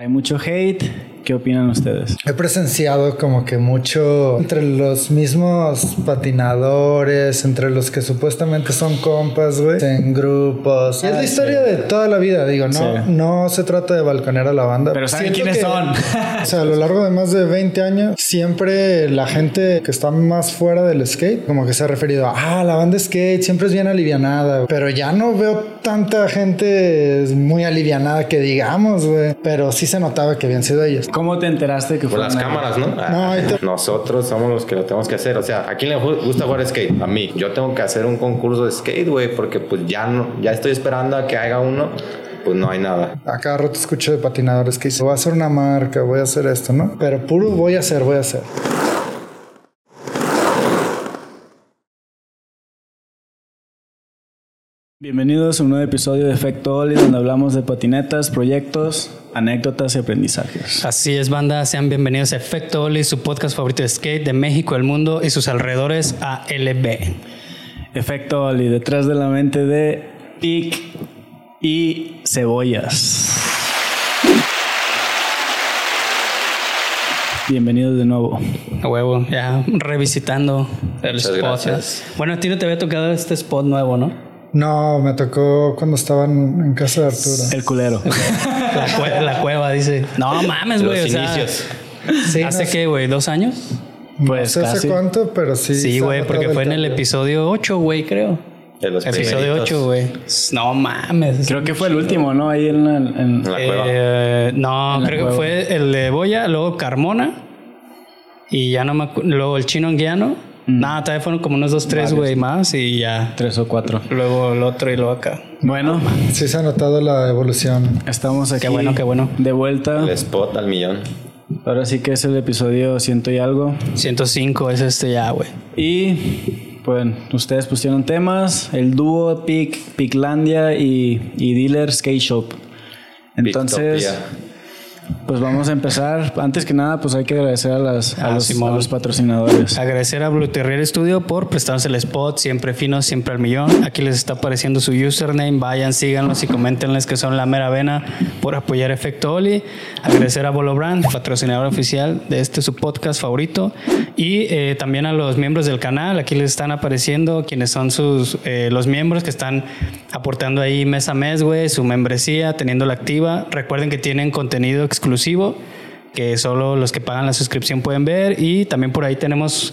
Hay mucho hate. ¿Qué opinan ustedes? He presenciado como que mucho entre los mismos patinadores, entre los que supuestamente son compas, güey, en grupos. Es la historia de toda la vida, digo, no, Sí. no se trata de balconear a la banda. Pero ¿saben quiénes que- son? O sea, a lo largo de más de 20 años, siempre la gente que está más fuera del skate, como que se ha referido a, ah, la banda skate siempre es bien alivianada, pero ya no veo tanta gente muy alivianada que digamos, güey, pero sí se notaba que habían sido ellos. ¿Cómo te enteraste que Por fue las cámaras, ¿no? No, te- Nosotros somos los que lo tenemos que hacer. O sea, ¿a quién le gusta jugar skate? A mí. Yo tengo que hacer un concurso de skate, güey, porque pues ya no, ya estoy esperando a que haga uno. Pues no hay nada. A cada rato escucho de patinadores que dicen, voy a hacer una marca, voy a hacer esto, ¿no? Pero puro voy a hacer, voy a hacer. Bienvenidos a un nuevo episodio de Efecto Oli, donde hablamos de patinetas, proyectos, anécdotas y aprendizajes. Así es, banda. Sean bienvenidos a Efecto Oli, su podcast favorito de skate de México, el mundo y sus alrededores ALB. Efecto Oli, detrás de la mente de Pic y Cebollas. Bienvenidos de nuevo. A huevo, ya revisitando el Muchas spot. gracias. Bueno, a ti no te había tocado este spot nuevo, ¿no? No, me tocó cuando estaban en casa de Arturo. El culero. La, cue- la cueva, dice. No mames, güey. Los o sea, inicios. Sí, ¿Hace no, qué, güey? ¿Dos años? Pues no sé hace cuánto, pero sí. Sí, güey, porque fue en el episodio 8, güey, creo. De los Episodio primeritos. 8, güey. No mames. Creo que fue el último, ¿no? Ahí en, la- en- En la cueva. Eh, no, En la creo que fue el de Boya, luego Carmona y ya no me acu- luego el chino anguiano. Nada, todavía fueron como unos dos, tres, güey, más y ya. tres o cuatro. Luego el otro y luego acá. Bueno, Sí se ha notado la evolución. estamos aquí. Qué bueno, qué bueno. De vuelta. El spot al millón. Ahora sí que es el episodio ciento y algo. 105 es este ya, güey. Y pues ustedes pusieron temas, el dúo Pic, Piclandia y, y Dealer Skate Shop. Entonces, Pictopia. Pues vamos a empezar. Antes que nada, pues hay que agradecer a, las, a, Ah, los, a los patrocinadores. Agradecer a Blue Terrier Studio por prestarnos el spot, siempre fino, siempre al millón. Aquí les está apareciendo su username, vayan, síganlos y coméntenles que son la mera vena por apoyar Efecto Oli. Agradecer a Bolo Brand, patrocinador oficial de este su podcast favorito. Y eh, también a los miembros del canal, aquí les están apareciendo quienes son sus eh, los miembros que están aportando ahí mes a mes, güey, su membresía, teniéndola activa. Recuerden que tienen contenido exclusivo que solo los que pagan la suscripción pueden ver y también por ahí tenemos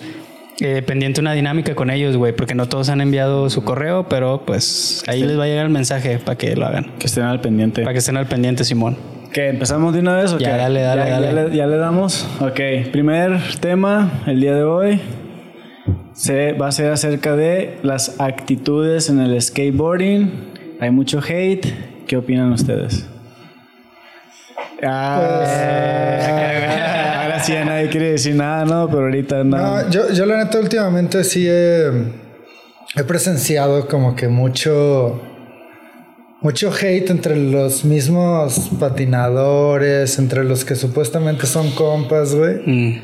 eh, pendiente una dinámica con ellos, güey, porque no todos han enviado su correo, pero pues ahí les va a llegar el mensaje para que lo hagan, Que estén al pendiente. para que estén al pendiente, Simón. ¿Qué? ¿Empezamos de una vez o Ya, qué? dale, dale, ¿Ya, dale. Ya le, ya le damos. Ok, primer tema el día de hoy se va a ser acerca de las actitudes en el skateboarding. Hay mucho hate. ¿Qué opinan ustedes? Ah, ahora sí ya nadie quiere decir nada, ¿no? Pero ahorita no. No, yo, yo la neta últimamente sí he, he presenciado como que mucho mucho hate entre los mismos patinadores, entre los que supuestamente son compas, güey. Mm.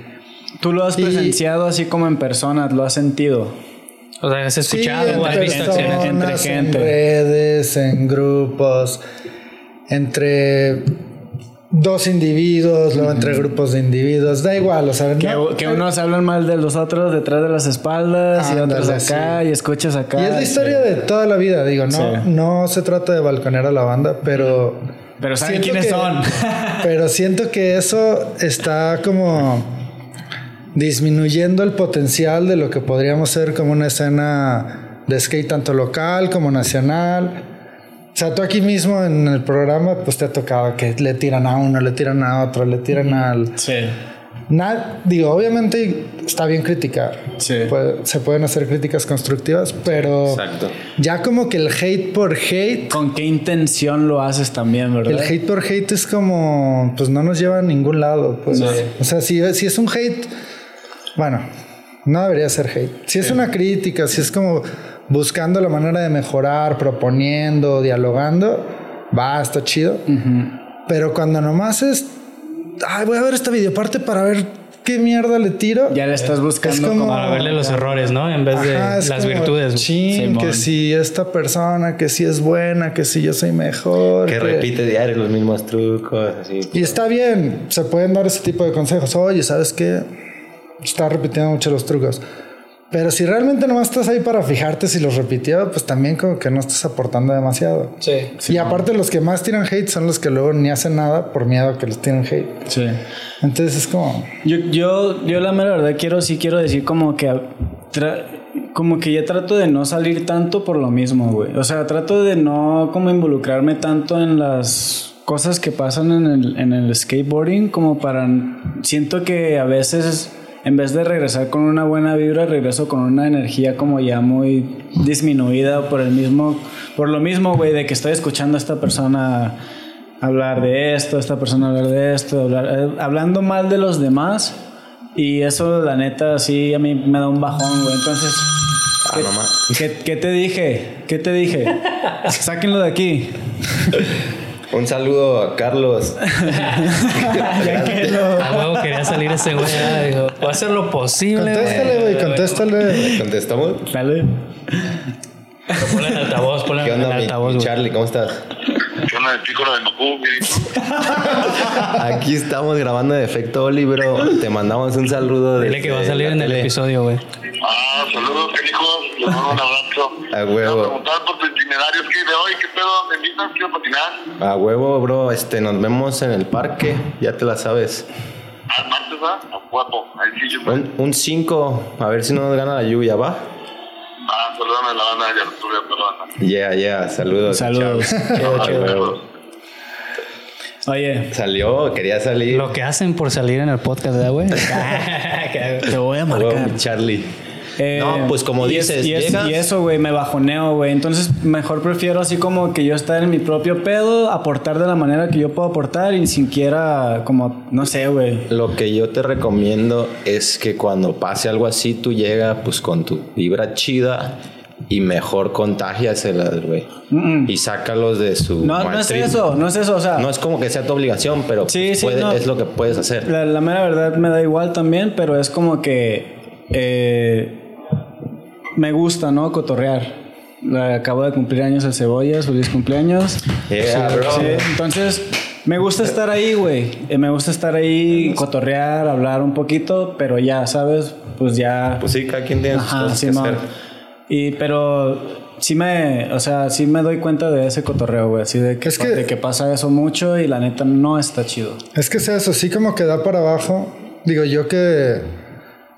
Tú lo has Y- presenciado así como en persona, lo has sentido. O sea, has escuchado sí, o has en visto acciones. entre personas, gente. en redes, en grupos, entre dos individuos, luego entre grupos de individuos, da igual, o sea, Que, no- que unos hablan mal de los otros detrás de las espaldas y otros acá y escuchas acá. Y es la historia de toda la vida, digo, no, Sí. no se trata de balconear a la banda, pero. Pero ¿saben quiénes que- son? pero siento que eso está como disminuyendo el potencial de lo que podríamos ser como una escena de skate tanto local como nacional. O sea, tú aquí mismo en el programa, pues te ha tocado que le tiran a uno, le tiran a otro, le tiran al. Sí. Na- digo, obviamente está bien criticar. Sí. Puede- se pueden hacer críticas constructivas, pero Exacto. ya como que el hate por hate, ¿Con qué intención lo haces también, verdad? el hate por hate es como, pues no nos lleva a ningún lado. Pues. O sea, si, si es un hate, bueno, no debería ser hate. Si es una crítica, si es como buscando la manera de mejorar, proponiendo, dialogando, va, está chido. Pero cuando nomás es, ay, voy a ver esta videoparte para ver qué mierda le tiro. Ya le estás buscando como- como- Para verle los errores, ¿no? En vez de Ajá, es las como, virtudes. Chin, que si esta persona, que si es buena, que si yo soy mejor. Que repite diario los mismos trucos, así. Y está bien, se pueden dar ese tipo de consejos. Oye, ¿sabes qué? Está repitiendo mucho los trucos. Pero si realmente nomás estás ahí para fijarte si los repitió, pues también como que no estás aportando demasiado. Sí. y aparte los que más tiran hate son los que luego ni hacen nada por miedo a que les tiren hate. Sí. Entonces es como... Yo, yo, yo la mera verdad quiero, sí quiero decir como que tra- como que ya trato de no salir tanto por lo mismo, güey. O sea, trato de no como involucrarme tanto en las cosas que pasan en el, en el skateboarding como para... Siento que a veces en vez de regresar con una buena vibra, regreso con una energía como ya muy disminuida por el mismo... Por lo mismo, güey, de que estoy escuchando a esta persona hablar de esto, esta persona hablar de esto, hablar, eh, hablando mal de los demás. Y eso, la neta, sí, a mí me da un bajón, güey. Entonces, Ah, ¿qué, no ma- qué- qué te dije? ¿Qué te dije? Sáquenlo de aquí. Un saludo a Carlos. A huevo quería salir ese güey. Dijo, voy a hacer lo posible. Contéstale, güey, contéstale. ¿Contestamos? Dale. Pero Ponle en altavoz, ponle ¿Qué en onda, mi, altavoz, mi güey. Charlie? ¿Cómo estás? Aquí estamos grabando de Efecto Oli, bro. Te mandamos un saludo. Dile que va a salir en el episodio, güey. Ah, saludos. Les mando un abrazo. A huevo. Quiero preguntar por tu itinerario ¿qué de hoy. ¿Qué pedo? ¿Me invitas? Quiero patinar. A huevo, bro. Este, nos vemos en el parque. Ya te la sabes. Al martes, ¿va? A guapo. Ahí sí yo. Un 5. A ver si no nos gana la lluvia, ¿va? Ah, saludame a la banda de Arturo y a toda la banda. Yeah, yeah. Saludos. Saludos. Oye, Salió, quería salir. Lo que hacen por salir en el podcast, ¿verdad, güey? te voy a marcar. Charlie. Eh, no, pues como y es- dices, y, es- llegas- y eso, güey, me bajoneo, güey. Entonces, mejor prefiero así como que yo estar en mi propio pedo, aportar de la manera que yo puedo aportar y sin siquiera, como, no sé, güey. Lo que yo te recomiendo es que cuando pase algo así, tú llegas pues con tu vibra chida y mejor contagiaselas, güey. Mm-mm. Y sácalos de su No, no es eso, no es eso, o sea, No es como que sea tu obligación, pero Sí, pues, sí, puede- no. es lo que puedes hacer. la, la mera verdad me da igual también, pero es como que eh, me gusta, ¿no? Cotorrear. Acabo de cumplir años el Cebollas, feliz cumpleaños. Yeah, bro. Sí, entonces me gusta estar ahí, güey. Eh, Me gusta estar ahí, cotorrear, hablar un poquito, pero ya, ¿sabes? Pues ya. Pues sí, cada quien tiene sus Ajá, cosas sí, que no. hacer. Y pero sí me, o sea, sí me doy cuenta de ese cotorreo, güey, así de que, Es que- de que pasa eso mucho y la neta no está chido. Es que sea eso, sí como que da para abajo. Digo, yo que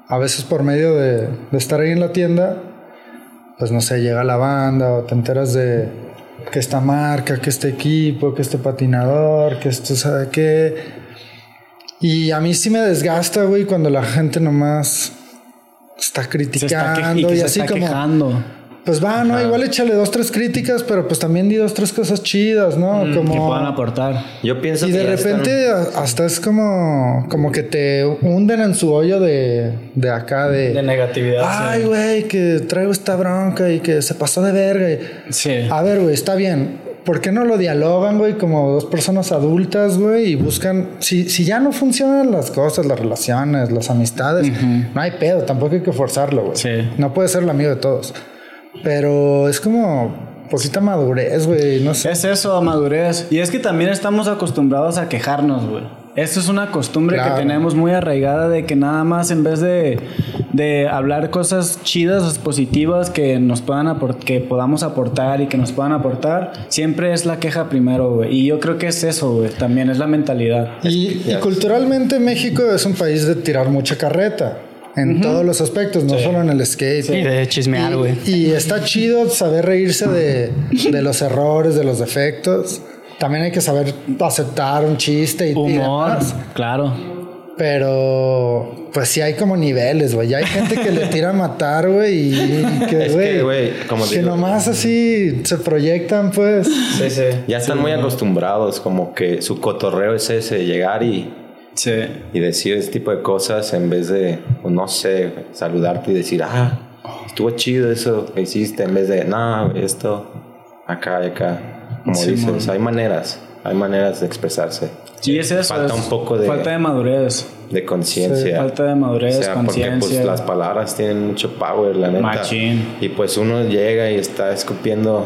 a veces por medio de, de estar ahí en la tienda, pues no sé, llega la banda o te enteras de que esta marca, que este equipo, que este patinador, que esto sabe qué. Y a mí sí me desgasta, güey, cuando la gente nomás está Se está que- criticando y así está como... quejando. Pues va, ¿no? Igual échale dos, tres críticas, pero pues también di dos, tres cosas chidas, ¿no? Que como... puedan aportar. Yo pienso Y que de están- repente a- hasta es como, como que te hunden en su hoyo de, de acá de... De negatividad. Ay, güey, que traigo esta bronca y que se pasó de verga. y- Sí. A ver, güey, está bien. ¿Por qué no lo dialogan, güey, como dos personas adultas, güey? Y buscan... Si, si ya no funcionan las cosas, las relaciones, las amistades, no hay pedo. Tampoco hay que forzarlo, güey. Sí. No puede ser el amigo de todos. Pero es como... Poquita madurez, güey. No sé. Es eso, madurez. Y es que también estamos acostumbrados a quejarnos, güey. Esto es una costumbre Claro. que tenemos muy arraigada de que nada más en vez de, de hablar cosas chidas, positivas que nos puedan aport- que podamos aportar y que nos puedan aportar, siempre es la queja primero, güey. Y yo creo que es eso, güey. También es la mentalidad. Y, y culturalmente México es un país de tirar mucha carreta en todos los aspectos, no solo en el skate. Y de chismear, Y- güey. Y, está chido saber reírse de, de los errores, de los defectos. También hay que saber aceptar un chiste y, y Humor, demás. claro. Pero pues sí hay como niveles, güey. Ya hay gente que le tira a matar, güey, y, y que, güey, que, que nomás así se proyectan, pues. Sí, sí. Ya están muy acostumbrados, como que su cotorreo es ese, llegar y, Sí. y decir ese tipo de cosas en vez de, pues, no sé, saludarte y decir, ah, estuvo chido eso que hiciste, en vez de, no, esto, acá y acá. Como Sí, dices, hay maneras. hay maneras de expresarse. Sí, es eso. Falta es un poco de, Falta de madurez. de conciencia. Falta de madurez, O sea, porque pues conciencia. las palabras tienen mucho power, la neta. Machín. Y pues uno llega y está escupiendo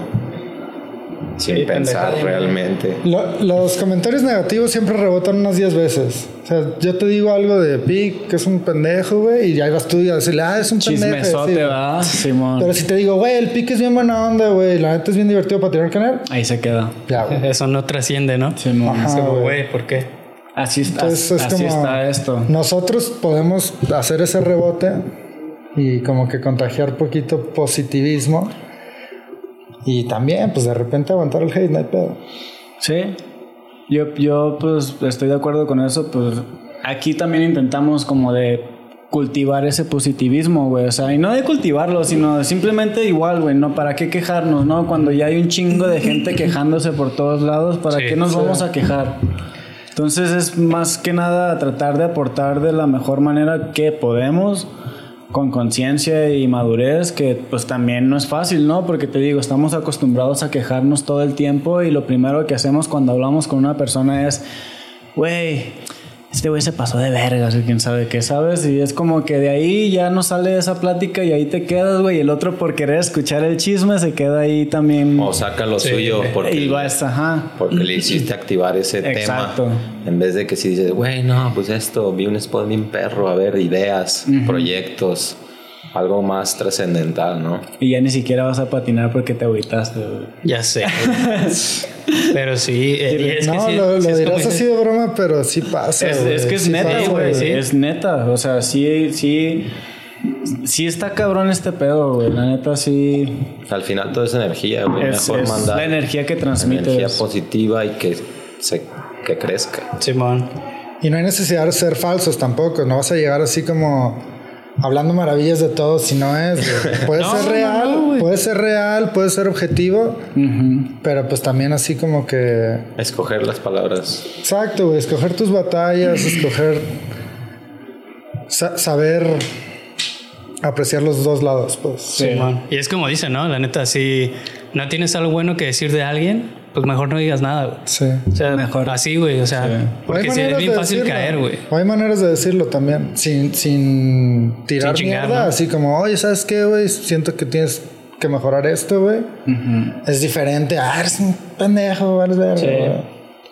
sin Sí, pensar realmente. Lo- los comentarios negativos siempre rebotan unas 10 veces. O sea, yo te digo algo de Pic, que es un pendejo, güey, y ahí vas tú y a decirle, ah, es un pendejo. Chismesote, sí. ¿verdad? Simón. Pero si te digo, güey, el Pic es bien buena onda, güey, la neta es bien divertido para tirar canal, Ahí se queda. ya. Eso no trasciende, ¿no? Simón. Ajá. Es como, güey. güey, ¿por qué? Así está. Entonces es así como. está esto. Nosotros podemos hacer ese rebote y como que contagiar poquito positivismo. Y también, pues de repente aguantar el hate, no hay pedo. Sí. Yo, yo pues estoy de acuerdo con eso. Pues aquí también intentamos como de cultivar ese positivismo, güey. O sea, y no de cultivarlo, sino simplemente igual, güey. No, ¿para qué quejarnos, no? Cuando ya hay un chingo de gente quejándose por todos lados, ¿para Sí, qué nos sí. vamos a quejar? Entonces es más que nada tratar de aportar de la mejor manera que podemos con conciencia y madurez, que pues también no es fácil, ¿no? Porque te digo, estamos acostumbrados a quejarnos todo el tiempo y lo primero que hacemos cuando hablamos con una persona es, güey, este güey se pasó de vergas, o quién sabe qué, ¿sabes? Y es como que de ahí ya no sale esa plática y ahí te quedas, güey. Y el otro por querer escuchar el chisme se queda ahí también. O saca lo Sí. suyo porque, y vas, ajá. porque le hiciste activar ese Exacto. tema. En vez de que si dices, güey, no, pues esto, vi un spot bien perro, a ver, ideas, proyectos, algo más trascendental, ¿no? Y ya ni siquiera vas a patinar porque te agüitaste, güey. Ya sé. Pero sí, eh, es que no, sí- lo, lo sí es dirás como así de broma, pero sí pasa. Es, que es Sí neta, pasa, güey. sí. Es neta. O sea, sí, sí. Sí está cabrón este pedo, güey. La neta sí. Al final todo es energía, güey. Es, Mejor es mandar la energía que transmites. energía positiva y que, se, que crezca. Simón. Y no hay necesidad de ser falsos tampoco. No vas a llegar así como hablando maravillas de todo si no es. Puede No, ser real, no, puede ser real, puede ser objetivo, pero pues también así como que. Escoger las palabras. Exacto, güey. Escoger tus batallas, escoger. sa- saber apreciar los dos lados, pues. Simón. Y es como dicen, ¿no? La neta, si no tienes algo bueno que decir de alguien, pues mejor no digas nada, güey. Sí. O sea, Mejor. así, güey. O sea, Sí. porque es bien de fácil decirlo. caer, güey. Hay maneras de decirlo también, sin, sin tirar Sin chingar, mierda, ¿no? así como, oye, ¿sabes qué, güey? Siento que tienes que mejorar esto, güey. Es diferente. Ah, eres un pendejo, eres verga, Sí. güey.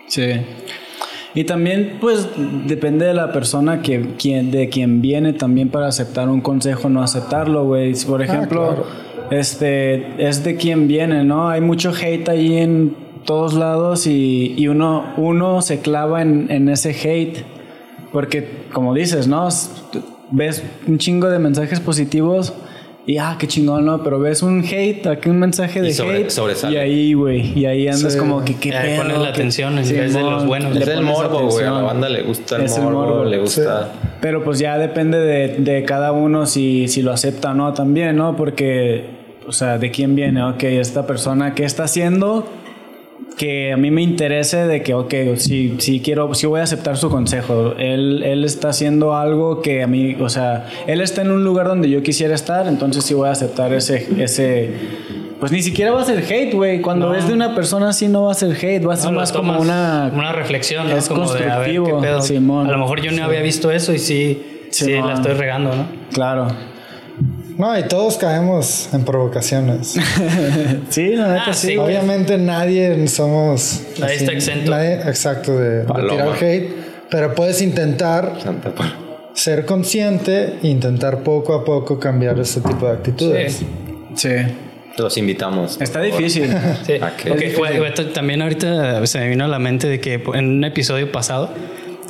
Sí. Y también, pues, depende de la persona que, quien, de quien viene también para aceptar un consejo o no aceptarlo, güey. Si, Por ejemplo, claro. este, es de quien viene, ¿no? Hay mucho hate ahí en todos lados y, y uno, uno se clava en, en ese hate. Porque, como dices, ¿no? Ves un chingo de mensajes positivos y, ah, qué chingón, ¿no? Pero ves un hate, aquí un mensaje de Y sobre- hate. sobresale. Y ahí, güey, y ahí andas Sí. como que, qué Ahí pedo, pones la atención en vez de los buenos. le Es el morbo, güey. A la banda le gusta el Es el morbo, morbo. le gusta. Pero pues ya depende de, de cada uno si, si lo acepta o no también, ¿no? Porque, o sea, de quién viene, ok, esta persona, ¿qué está haciendo? Que a mí me interese de que, ok, si, si quiero, si voy a aceptar su consejo. Él, él está haciendo algo que a mí, o sea, él está en un lugar donde yo quisiera estar, entonces sí voy a aceptar ese, ese, pues ni siquiera va a ser hate, güey. Cuando No. es de una persona así no va a ser hate, va a ser No, más como una... una reflexión, ¿no? es como de, a ver, ¿qué constructivo? Simón. A lo mejor yo no había visto eso y sí, sí la estoy regando, ¿no? Claro. No, y todos caemos en provocaciones. Sí, la neta Ah, sí. güey. Obviamente nadie somos. Nadie está exento. nadie- exacto, de, de tirar hate. Pero puedes intentar ser consciente e intentar poco a poco cambiar ese tipo de actitudes. Sí. Sí. Los invitamos. Está difícil. Sí. ¿A qué? Ok, güey, güey, t- también ahorita se me vino a la mente de que en un episodio pasado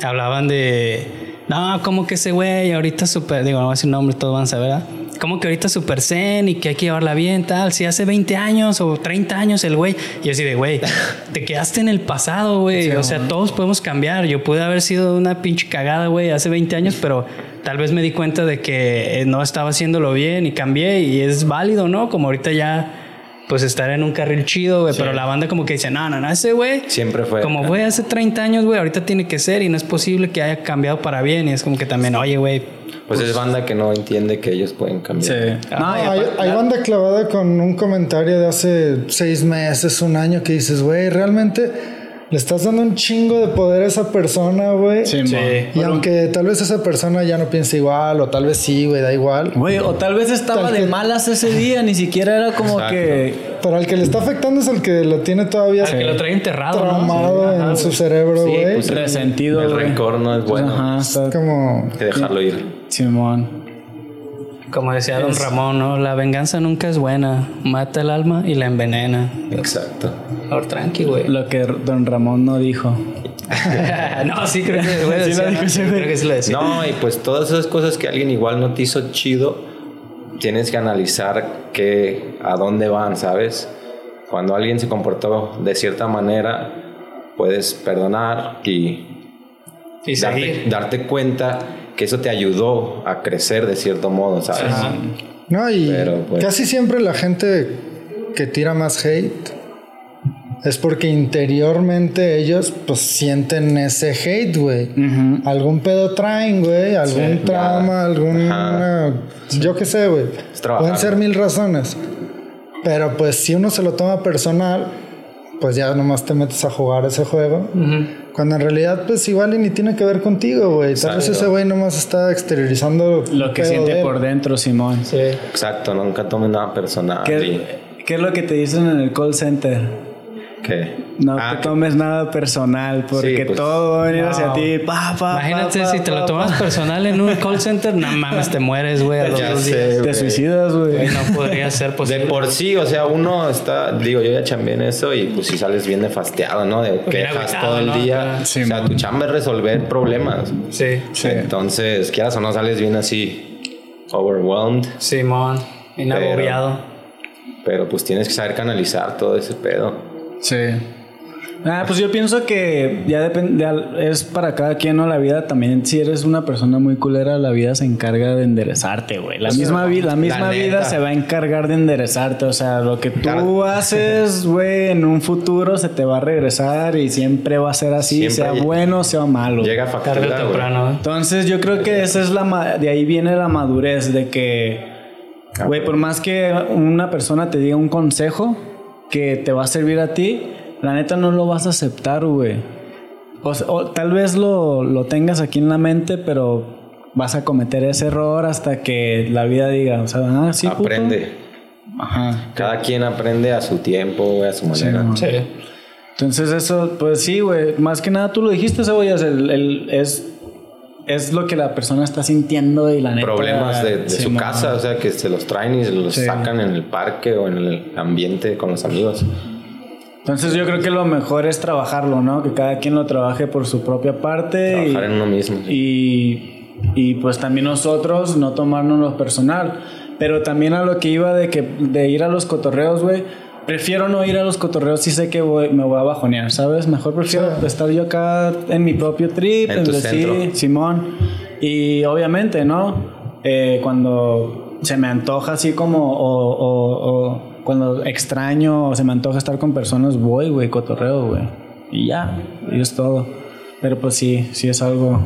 hablaban de. No, como que ese güey ahorita súper. Digo, no voy a decir nombres, todos van a saber, ¿verdad? Como que ahorita súper zen y que hay que llevarla bien, tal. Si hace 20 años o 30 años el güey. Y yo así de, güey, te quedaste en el pasado, güey. o sea, todos podemos cambiar. Yo pude haber sido una pinche cagada, güey, hace 20 años, pero tal vez me di cuenta de que eh, no estaba haciéndolo bien y cambié y es válido, ¿no? Como ahorita ya pues estar en un carril chido, güey. Pero la banda como que dice, no, no, no, ese güey. Siempre fue. Como fue hace 30 años, güey, ahorita tiene que ser y no es posible que haya cambiado para bien. Y es como que también, oye, güey. Pues es banda que no entiende que ellos pueden cambiar. Sí. No, hay, hay banda clavada con un comentario de hace seis meses, un año, que dices, güey, realmente le estás dando un chingo de poder a esa persona, güey. Sí, Sí. Y aunque tal vez esa persona ya no piense igual, o tal vez sí, güey, da igual. Güey, o tal vez estaba Tal de que- malas ese día, ni siquiera era como Exacto. que. Pero al que le está afectando es el que lo tiene todavía Al que lo trae enterrado, ¿no? traumado Sí, en ajá, su güey. cerebro, Sí, güey. pues, Resentido, El güey. rencor no es bueno. Ajá, está- Como Hay que dejarlo ir. Simón. Como decía don Ramón, ¿no? La venganza nunca es buena. Mata el alma y la envenena. Exacto. Por tranqui, güey. Lo que don Ramón no dijo. no, sí creo que Sí lo decía, ¿no? güey. Creo que sí lo decía. No, y pues todas esas cosas que alguien igual no te hizo chido, tienes que analizar que, a dónde van, ¿sabes? Cuando alguien se comportó de cierta manera, puedes perdonar y y darte, darte cuenta que eso te ayudó a crecer de cierto modo, ¿sabes? No, y Pero, pues- casi siempre la gente que tira más hate es porque interiormente ellos pues sienten ese hate, güey. Algún pedo traen, güey, algún Sí, trauma, ya. alguna... Yo qué sé, güey. Pueden ser mil razones. Pero pues si uno se lo toma personal, pues ya nomás te metes a jugar ese juego. Cuando en realidad pues igual y ni tiene que ver contigo, güey. Tal vez ese güey nomás está exteriorizando Lo que de siente por dentro, Simón. Sí. Exacto, nunca tomes nada personal. y- ¿Qué, ¿Qué es lo que te dicen en el call center? ¿Qué? No Ah, te que- tomes nada personal porque Sí, pues, todo va a venir hacia ti. Pa, pa, Imagínate pa, pa, si te lo tomas pa. personal en un call center, no mames, te mueres, güey, a los Ya dos sé, días. Te suicidas, güey. No podría ser De posible. por sí, o sea, uno está, digo, yo ya chambeé en eso y pues si sales bien nefasteado, ¿no? De quejas agüitado, todo el ¿no? día. Sí, o sea, man. tu chamba es resolver problemas. Sí, Entonces, quieras o no, sales bien así, overwhelmed, Simón, inagobiado. pero pues tienes que saber canalizar todo ese pedo. Sí. Ah, pues yo pienso que ya depende, es para cada quien, ¿no? La vida también, si eres una persona muy culera, la vida se encarga de enderezarte, güey. La misma, vi- la misma la vida se va a encargar de enderezarte. O sea, lo que tú Claro. haces, güey, en un futuro se te va a regresar y siempre va a ser así, Siempre sea bueno, sea malo. Llega Tarde o factura, temprano, ¿eh? Entonces yo creo que esa es la ma- de ahí viene la madurez de que güey, por más que una persona te diga un consejo que te va a servir a ti, la neta no lo vas a aceptar, güey. O, tal vez lo, lo tengas aquí en la mente, pero vas a cometer ese error hasta que la vida diga, o sea, ah, sí, puto. Aprende. Ajá. Cada quien aprende a su tiempo, güey, a su manera. no. Sí. Entonces eso, pues sí, güey. Más que nada tú lo dijiste, cebollas, el, el- es, es lo que la persona está sintiendo y la neta. Problemas de, de su casa, o sea, que se los traen y se los Sí. sacan en el parque o en el ambiente con los amigos. Entonces yo creo que lo mejor es trabajarlo, ¿no? Que cada quien lo trabaje por su propia parte. Trabajar y, en uno mismo. y, y, pues también nosotros no tomarnos lo personal. Pero también a lo que iba de que de ir a los cotorreos, güey. Prefiero no ir a los cotorreos si sé que voy- me voy a bajonear, ¿sabes? Mejor prefiero estar yo acá en mi propio trip, En centro. sí, Simón. Y obviamente, ¿no? Eh, cuando se me antoja así como, o, o- o cuando extraño o se me antoja estar con personas, voy, güey, cotorreo, güey. Y ya, y es todo. Pero pues sí, sí es algo...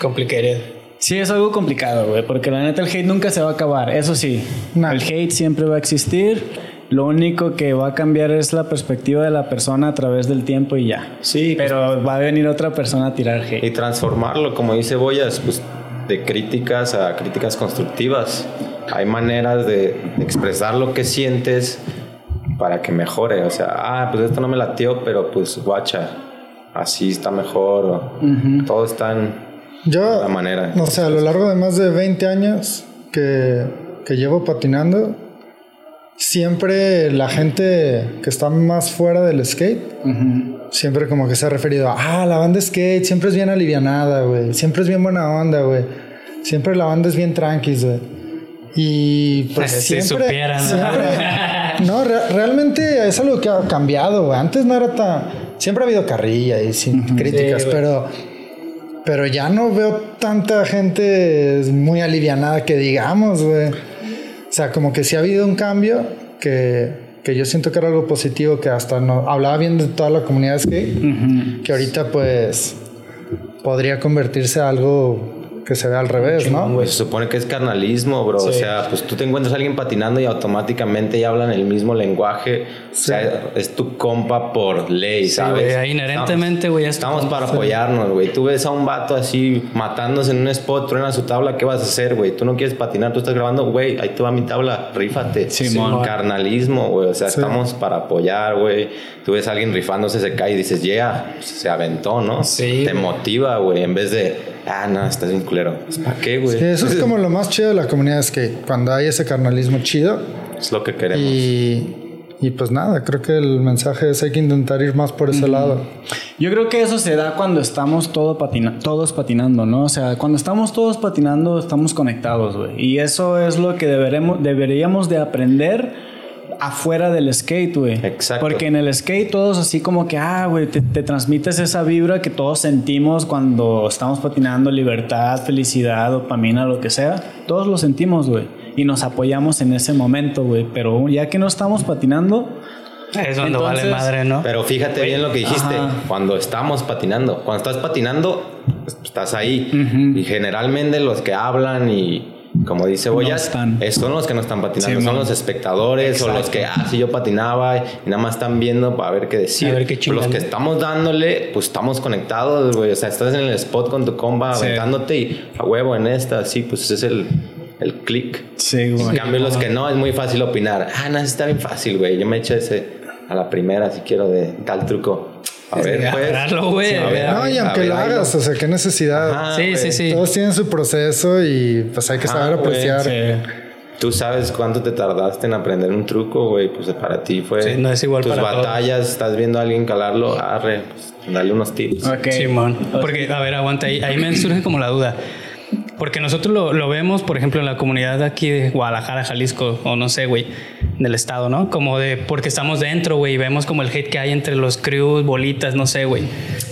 Complicated. Sí es algo complicado, güey, porque la neta el hate nunca se va a acabar, eso sí. No. El hate siempre va a existir. Lo único que va a cambiar es la perspectiva de la persona a través del tiempo y ya. Sí, pues, Pero va a venir otra persona a tirar y hate. transformarlo, como dice Boyas, pues de críticas a críticas constructivas. Hay maneras de expresar lo que sientes para que mejore. O sea, ah, pues esto no me latió, pero pues guacha, así está mejor. o Todo está en Yo, la manera. no sé, a lo largo de más de 20 años que, que llevo patinando, siempre la gente que está más fuera del skate, siempre como que se ha referido a, ah, la banda skate siempre es bien alivianada, güey, siempre es bien buena onda, güey, siempre la banda es bien tranquis, güey. Y pues Si siempre, supieran, ¿no? siempre- no, re- realmente es algo que ha cambiado, güey. Antes no era tan, siempre ha habido carrilla y sin críticas, Sí, pero pero ya no veo tanta gente muy alivianada que digamos, güey. O sea, como que sí ha habido un cambio que, que yo siento que era algo positivo, que hasta no hablaba bien de toda la comunidad skate, que ahorita pues podría convertirse a algo que se ve al revés, ¿no? Pues se supone que es carnalismo, bro. O sea, pues tú te encuentras a alguien patinando y automáticamente ya hablan el mismo lenguaje. O sea, es tu compa por ley, ¿sabes? ahí inherentemente, güey, es tu Estamos compa. para apoyarnos, güey. Tú ves a un vato así matándose en un spot, truena su tabla, ¿qué vas a hacer, güey? Tú no quieres patinar, tú estás grabando, güey, ahí te va mi tabla, rífate. Simón. Carnalismo, güey. O sea, Sí. estamos para apoyar, güey. Tú ves a alguien rifándose, se cae y dices, yeah, pues, se aventó, ¿no? Sí, Te motiva, güey, en vez de, ah, no, estás bien culero. ¿Para qué, güey? Sí, eso es como lo más chido de la comunidad, es que cuando hay ese carnalismo chido Es lo que queremos. y, y pues nada, creo que el mensaje es hay que intentar ir más por ese lado. Yo creo que eso se da cuando estamos todo patina todos patinando, ¿no? O sea, cuando estamos todos patinando, estamos conectados, güey. Y eso es lo que deberemos, deberíamos de aprender afuera del skate, güey. Exacto. Porque en el skate todos así como que, ah, güey, te, te transmites esa vibra que todos sentimos cuando estamos patinando, libertad, felicidad, dopamina, lo que sea. Todos lo sentimos, güey. Y nos apoyamos en ese momento, güey. Pero ya que no estamos patinando, Es donde vale madre, ¿no? Pero fíjate bien lo que dijiste. Ajá. Cuando estamos patinando. Cuando estás patinando, estás ahí. Y generalmente los que hablan y. Como dice Boyas, es- son los que no están patinando, Sí, son los espectadores o los que, ah, sí, yo patinaba y nada más están viendo para ver qué decir. A ver qué Pero los que estamos dándole, pues estamos conectados, güey. O sea, estás en el spot con tu comba, Sí. aventándote y a huevo en esta, sí, pues ese es el, el click. sí, En güey. cambio, los que no, es muy fácil opinar. Ah, no, está bien fácil, güey. Yo me echo ese a la primera si quiero de tal truco. A ver, pues. Agarrarlo, güey. A ver, No, y aunque ver, lo hagas, o sea, qué necesidad. Ajá, Sí, sí, sí. Todos tienen su proceso y pues hay que Ajá, saber güey, apreciar. Sí. Tú sabes cuánto te tardaste en aprender un truco, güey. Pues para ti fue. Sí, no es igual Tus para todos. batallas, estás viendo a alguien calarlo, arre, pues, dale unos tips. Ok. Simón. Porque, a ver, aguanta, ahí, ahí me surge como la duda. Porque nosotros lo, lo vemos, por ejemplo, en la comunidad de aquí de Guadalajara, Jalisco, o no sé, güey, del estado, ¿no? Como de, porque estamos dentro, güey, y vemos como el hate que hay entre los crews, bolitas, no sé, güey.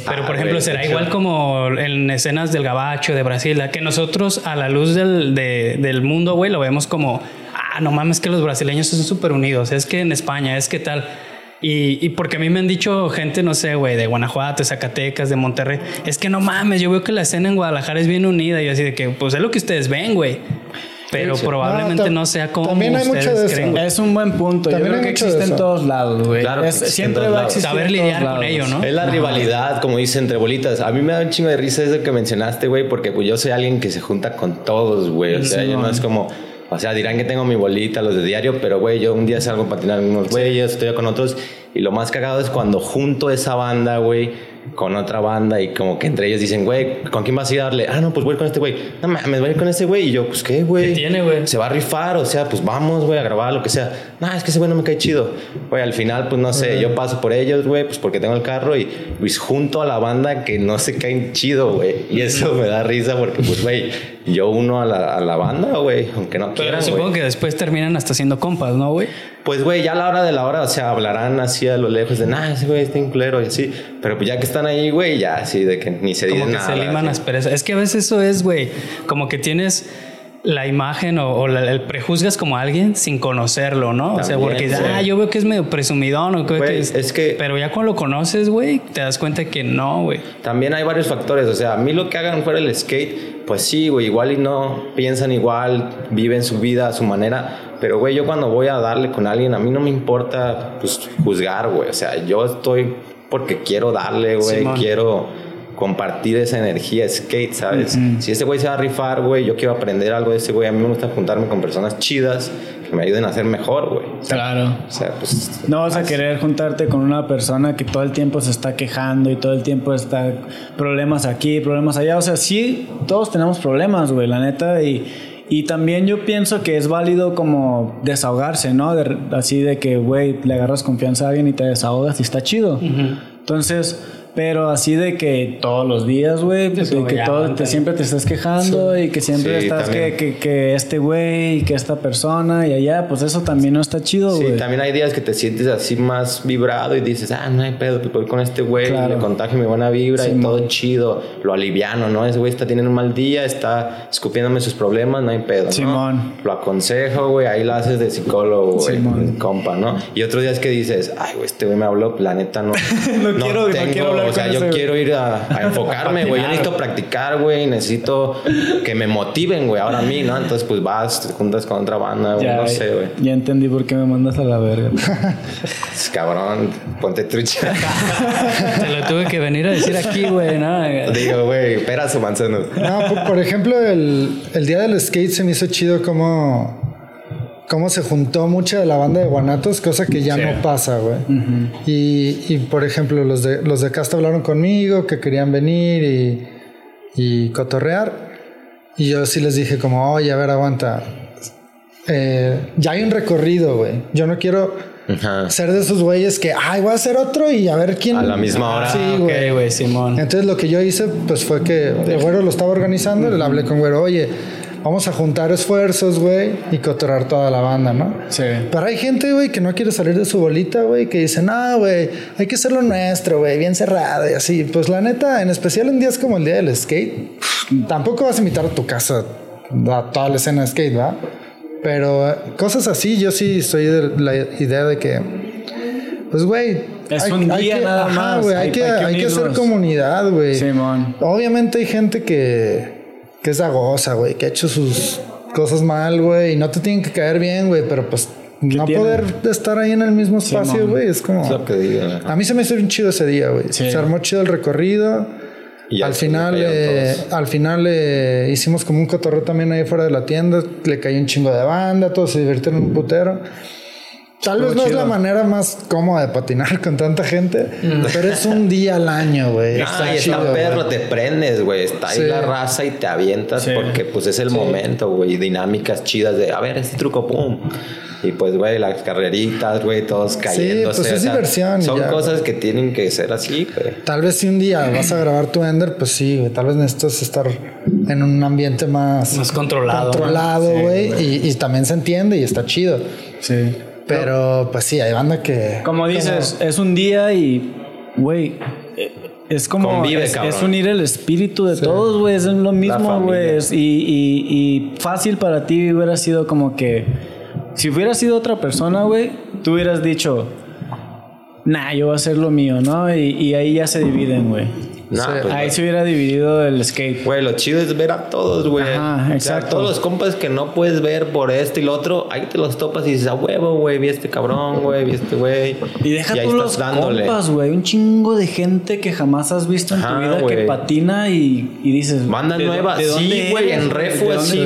Pero, Ah, por ejemplo, güey, será igual como en escenas del gabacho, de Brasil, a que nosotros a la luz del, de- del mundo, güey, lo vemos como, ah, no mames, que los brasileños son súper unidos, es que en España, es que tal. Y, y porque a mí me han dicho gente, no sé, güey, de Guanajuato, de Zacatecas, de Monterrey, es que no mames, yo veo que la escena en Guadalajara es bien unida. Y yo así de que, pues es lo que ustedes ven, güey. Pero Sí. probablemente No, sea como también hay mucho ustedes de eso. creen. Es un buen punto. Yo También creo hay que mucho existe en todos lados, güey. Claro Es- siempre va a existir. Saber lidiar con lados. ello, ¿no? Es la rivalidad, como dice, entre bolitas. A mí me da un chingo de risa eso que mencionaste, güey, porque pues yo soy alguien que se junta con todos, güey. O sea, yo no es como... O sea, dirán que tengo mi bolita, los de diario, pero, güey, yo un día salgo a patinar con unos güeyes, estoy con otros. Y lo más cagado es cuando junto esa banda, güey, con otra banda y como que entre ellos dicen, güey, ¿con quién vas a ir a darle? Ah, no, pues voy a ir con este güey. No mames, voy a ir con ese güey. Y yo, pues, ¿qué, güey? ¿Qué tiene, güey? Se va a rifar, o sea, pues vamos, güey, a grabar, lo que sea. No, es que ese güey no me cae chido. Güey, al final, pues no sé, yo paso por ellos, güey, pues porque tengo el carro y pues junto a la banda que no se caen chido, güey. Y eso me da risa porque, pues, güey, yo uno a la, a la banda, güey, aunque no Pero quieran, supongo güey. que después terminan hasta siendo compas, ¿no, güey? Pues, güey, ya a la hora de la hora, o sea, hablarán así a lo lejos de, nah, ese güey está culero y así. Pero pues ya que están ahí, güey, ya así de que ni se Como dicen que nada. se liman así. asperezas. Es que a veces eso es, güey, como que tienes la imagen o, o la- el prejuzgas como a alguien sin conocerlo, ¿no? o sea, porque sí. ah, yo veo que es medio presumidón o creo que es, es que- Pero ya cuando lo conoces, güey, te das cuenta que no, güey. También hay varios factores, o sea, a mí lo que hagan fuera del skate, pues sí, güey, igual y no piensan igual, viven su vida a su manera, pero güey, yo cuando voy a darle con alguien, a mí no me importa, pues, juzgar, güey, o sea, yo estoy porque quiero darle, güey, quiero compartir esa energía skate, ¿sabes? Si ese güey se va a rifar, güey, yo quiero aprender algo de ese güey, a mí me gusta juntarme con personas chidas que me ayuden a ser mejor, güey. O sea, Claro. o sea, pues... No vas a querer juntarte con una persona que todo el tiempo se está quejando y todo el tiempo está problemas aquí, problemas allá. O sea, sí, todos tenemos problemas, güey, la neta. Y, y también yo pienso que es válido como desahogarse, ¿no? De- así de que, güey, le agarras confianza a alguien y te desahogas y está chido. Entonces, pero así de que todos los días, güey, de que ya, todo, te, siempre te estás quejando y que siempre Sí, estás que, que, que este güey y que esta persona y allá, pues eso también no está chido, Sí, güey. también hay días que te sientes así más vibrado y dices, ah, no hay pedo, pues voy con este güey, Claro. le contagio mi buena vibra y Simón. todo chido, lo aliviano, ¿no? Ese güey está teniendo un mal día, está escupiéndome sus problemas, no hay pedo, ¿no? Simón. Lo aconsejo, güey, ahí lo haces de psicólogo, güey, Simón. compa, ¿no? Y otros días que dices, ay, güey, este güey me habló, la neta no. No quiero- no quiero hablar o sea, yo ese, quiero ir a, a enfocarme, güey. Yo necesito practicar, güey. Necesito que me motiven, güey. Ahora a mí, ¿no? Entonces, pues vas, te juntas con otra banda, güey. Ya, No sé, güey. ya entendí por qué me mandas a la verga. Es Cabrón, ponte trucha. Te lo tuve que venir a decir aquí, güey, ¿no? Digo, güey, peras o manzanas. No, por, por ejemplo, el, el día del skate se me hizo chido como, cómo se juntó mucha de la banda de Guanatos, cosa que ya no pasa, güey. y, y, por ejemplo, los de, los de Casta hablaron conmigo que querían venir y, y cotorrear. Y yo sí les dije como, oye, a ver, aguanta. Eh, ya hay un recorrido, güey. Yo no quiero Ajá. ser de esos güeyes que, ay, voy a hacer otro y a ver quién... A la misma hora. Sí, Ah, güey. ok, güey, Simón. Entonces lo que yo hice pues fue que el güero lo estaba organizando, le hablé con güero, oye, vamos a juntar esfuerzos, güey, y cotorrar toda la banda, ¿no? Sí. Pero hay gente, güey, que no quiere salir de su bolita, güey, que dice, no, güey, hay que hacer lo nuestro, güey, bien cerrado y así. Pues la neta, en especial en días como el día del skate, tampoco vas a invitar a tu casa a toda la escena de skate, ¿va? Pero eh, cosas así, yo sí soy de la idea de que, pues, güey, Es un día nada más, güey, hay, hay- que, hay que hay que hacer comunidad, güey. Simón. Obviamente hay gente que, que es agosa, güey, que ha hecho sus cosas mal, güey, y no te tienen que caer bien, güey, pero pues no tienen? poder estar ahí en el mismo espacio, güey, es como... Es lo que digo. A mí se me hizo bien chido ese día, güey. Sí. Se armó chido el recorrido. Y al final, eh, al final eh, hicimos como un cotorreo también ahí fuera de la tienda. Le cayó un chingo de banda, todos se divirtieron un putero. Tal vez no es la manera más cómoda de patinar con tanta gente, pero es un día al año, güey. Ah, y chido, está perro, te prendes, güey. Está ahí Sí. la raza y te avientas porque pues es el momento, güey. Dinámicas chidas de, a ver, este truco, pum. Y pues, güey, las carreritas, güey, todos cayéndose. pues, es o sea, diversión y Son ya, cosas que tienen que ser así, güey. Tal vez si un día vas a grabar tu Ender, pues sí, güey. Tal vez necesitas estar en un ambiente más, Más controlado. controlado, güey. y, y también se entiende y está chido. Sí. Pero, pues sí, hay banda que. Como dices, es un día y, güey, eh, es como. Convive, es, cabrón. es unir el espíritu de todos, güey. Es lo mismo, güey. y, y fácil para ti hubiera sido como que. Si hubiera sido otra persona, güey, tú hubieras dicho. Nah, yo voy a hacer lo mío, ¿no? Y, y ahí ya se dividen, güey. Nah, pues, ahí se hubiera dividido el skate. Güey, lo chido es ver a todos, güey. Ajá, O sea, exacto. todos los compas que no puedes ver por esto y lo otro, ahí te los topas y dices, a huevo, güey, vi a este cabrón, güey, vi a este güey. Y deja ahí tú los estás dándole. compas, güey. Un chingo de gente que jamás has visto en Ajá, tu vida que patina y, y dices... Banda ¿de nueva, de sí, güey, en ¿De así,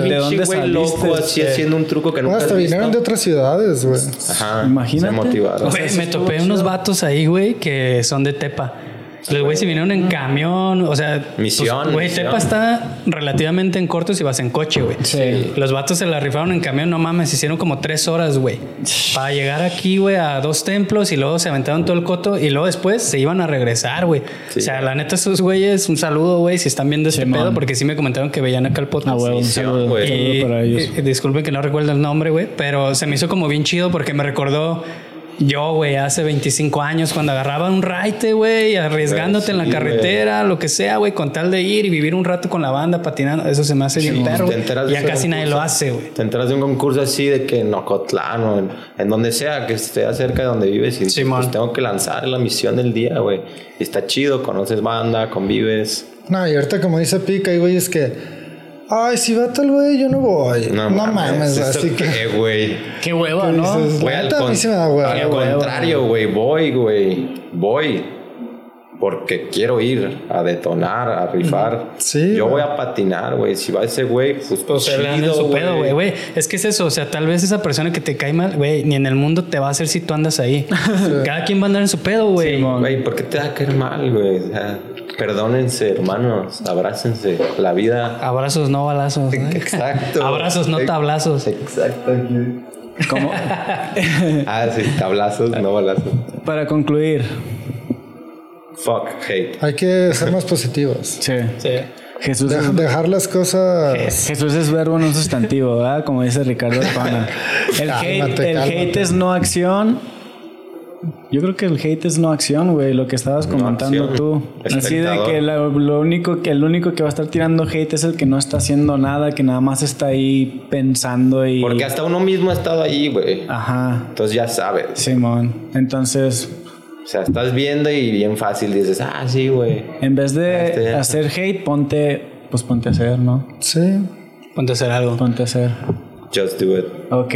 güey, loco, saliste? así Este, haciendo un truco que No, nunca hasta has vinieron de visto. otras ciudades, güey. Ajá, Imagínate. se motivaron. Eso me topé unos vatos ahí, güey, que son de Tepa. Los güeyes se vinieron en camión, o sea... Misión, pues, Güey, misión. Tepa está relativamente en corto si vas en coche, güey. Sí. Los vatos se la rifaron en camión, no mames, hicieron como tres horas, güey. Para llegar aquí, güey, a dos templos y luego se aventaron todo el coto y luego después se iban a regresar, güey. Sí. O sea, la neta, esos güeyes, un saludo, güey, si están viendo este pedo, porque sí me comentaron que veían acá el podcast. Ah, un saludo, güey. un saludo Y- para ellos. y- disculpen que no recuerdo el nombre, güey, pero se me hizo como bien chido porque me recordó yo, güey, hace 25 años cuando agarraba un raite, güey, arriesgándote en la Sí, carretera, lo que sea, güey, con tal de ir y vivir un rato con la banda patinando. Eso se me hace bien perro, güey. Ya casi nadie lo hace, güey. Te enteras de un concurso así de que en Ocotlán o en, en donde sea que esté cerca de donde vives y dices, Simón. pues tengo que lanzar la misión del día, güey. Y está chido, conoces banda, convives. No, y ahorita como dice Pica, hay güeyes que. Ay, si va tal güey, yo no voy. No, mames, ¿eso así que. qué, güey. Qué hueva, ¿qué ¿no? La al, a mí sí me da hueva. al contrario, güey, voy, güey, voy. Porque quiero ir a detonar, a rifar. Sí, Yo güey. voy a patinar, güey. Si va ese güey, pues, Pues se le dan su pedo, güey, güey. Es que es eso, o sea, tal vez esa persona que te cae mal, güey, ni en el mundo te va a hacer si tú andas ahí. Cada quien va a andar en su pedo, güey. Simón. Güey, ¿por qué te va a caer mal, güey? O sea, perdónense, hermanos. Abrácense. La vida. Abrazos, no balazos. ¿eh? Exacto. Abrazos, no tablazos. Exacto. Como, Ah, sí, tablazos, no balazos. para concluir, Fuck, hate. Hay que ser más positivos. sí. Sí. Jesús, De- es, dejar las cosas. Jesús es verbo, no sustantivo, ¿verdad? Como dice Ricardo Arjona. El hate, Cálmate, el cálmate. hate es no acción. Yo creo que el hate es no acción, güey, lo que estabas comentando acción. tú. Así de que lo, lo único que el único que va a estar tirando hate es el que no está haciendo nada, que nada más está ahí pensando y Porque hasta uno mismo ha estado ahí, güey. ajá. Entonces ya sabes. Simón. Entonces, O sea, estás viendo y bien fácil dices, ah, sí, güey. En vez de Este- hacer hate, ponte, pues ponte a hacer, ¿no? Sí. Ponte a hacer algo. Ponte a hacer. Just do it. Ok.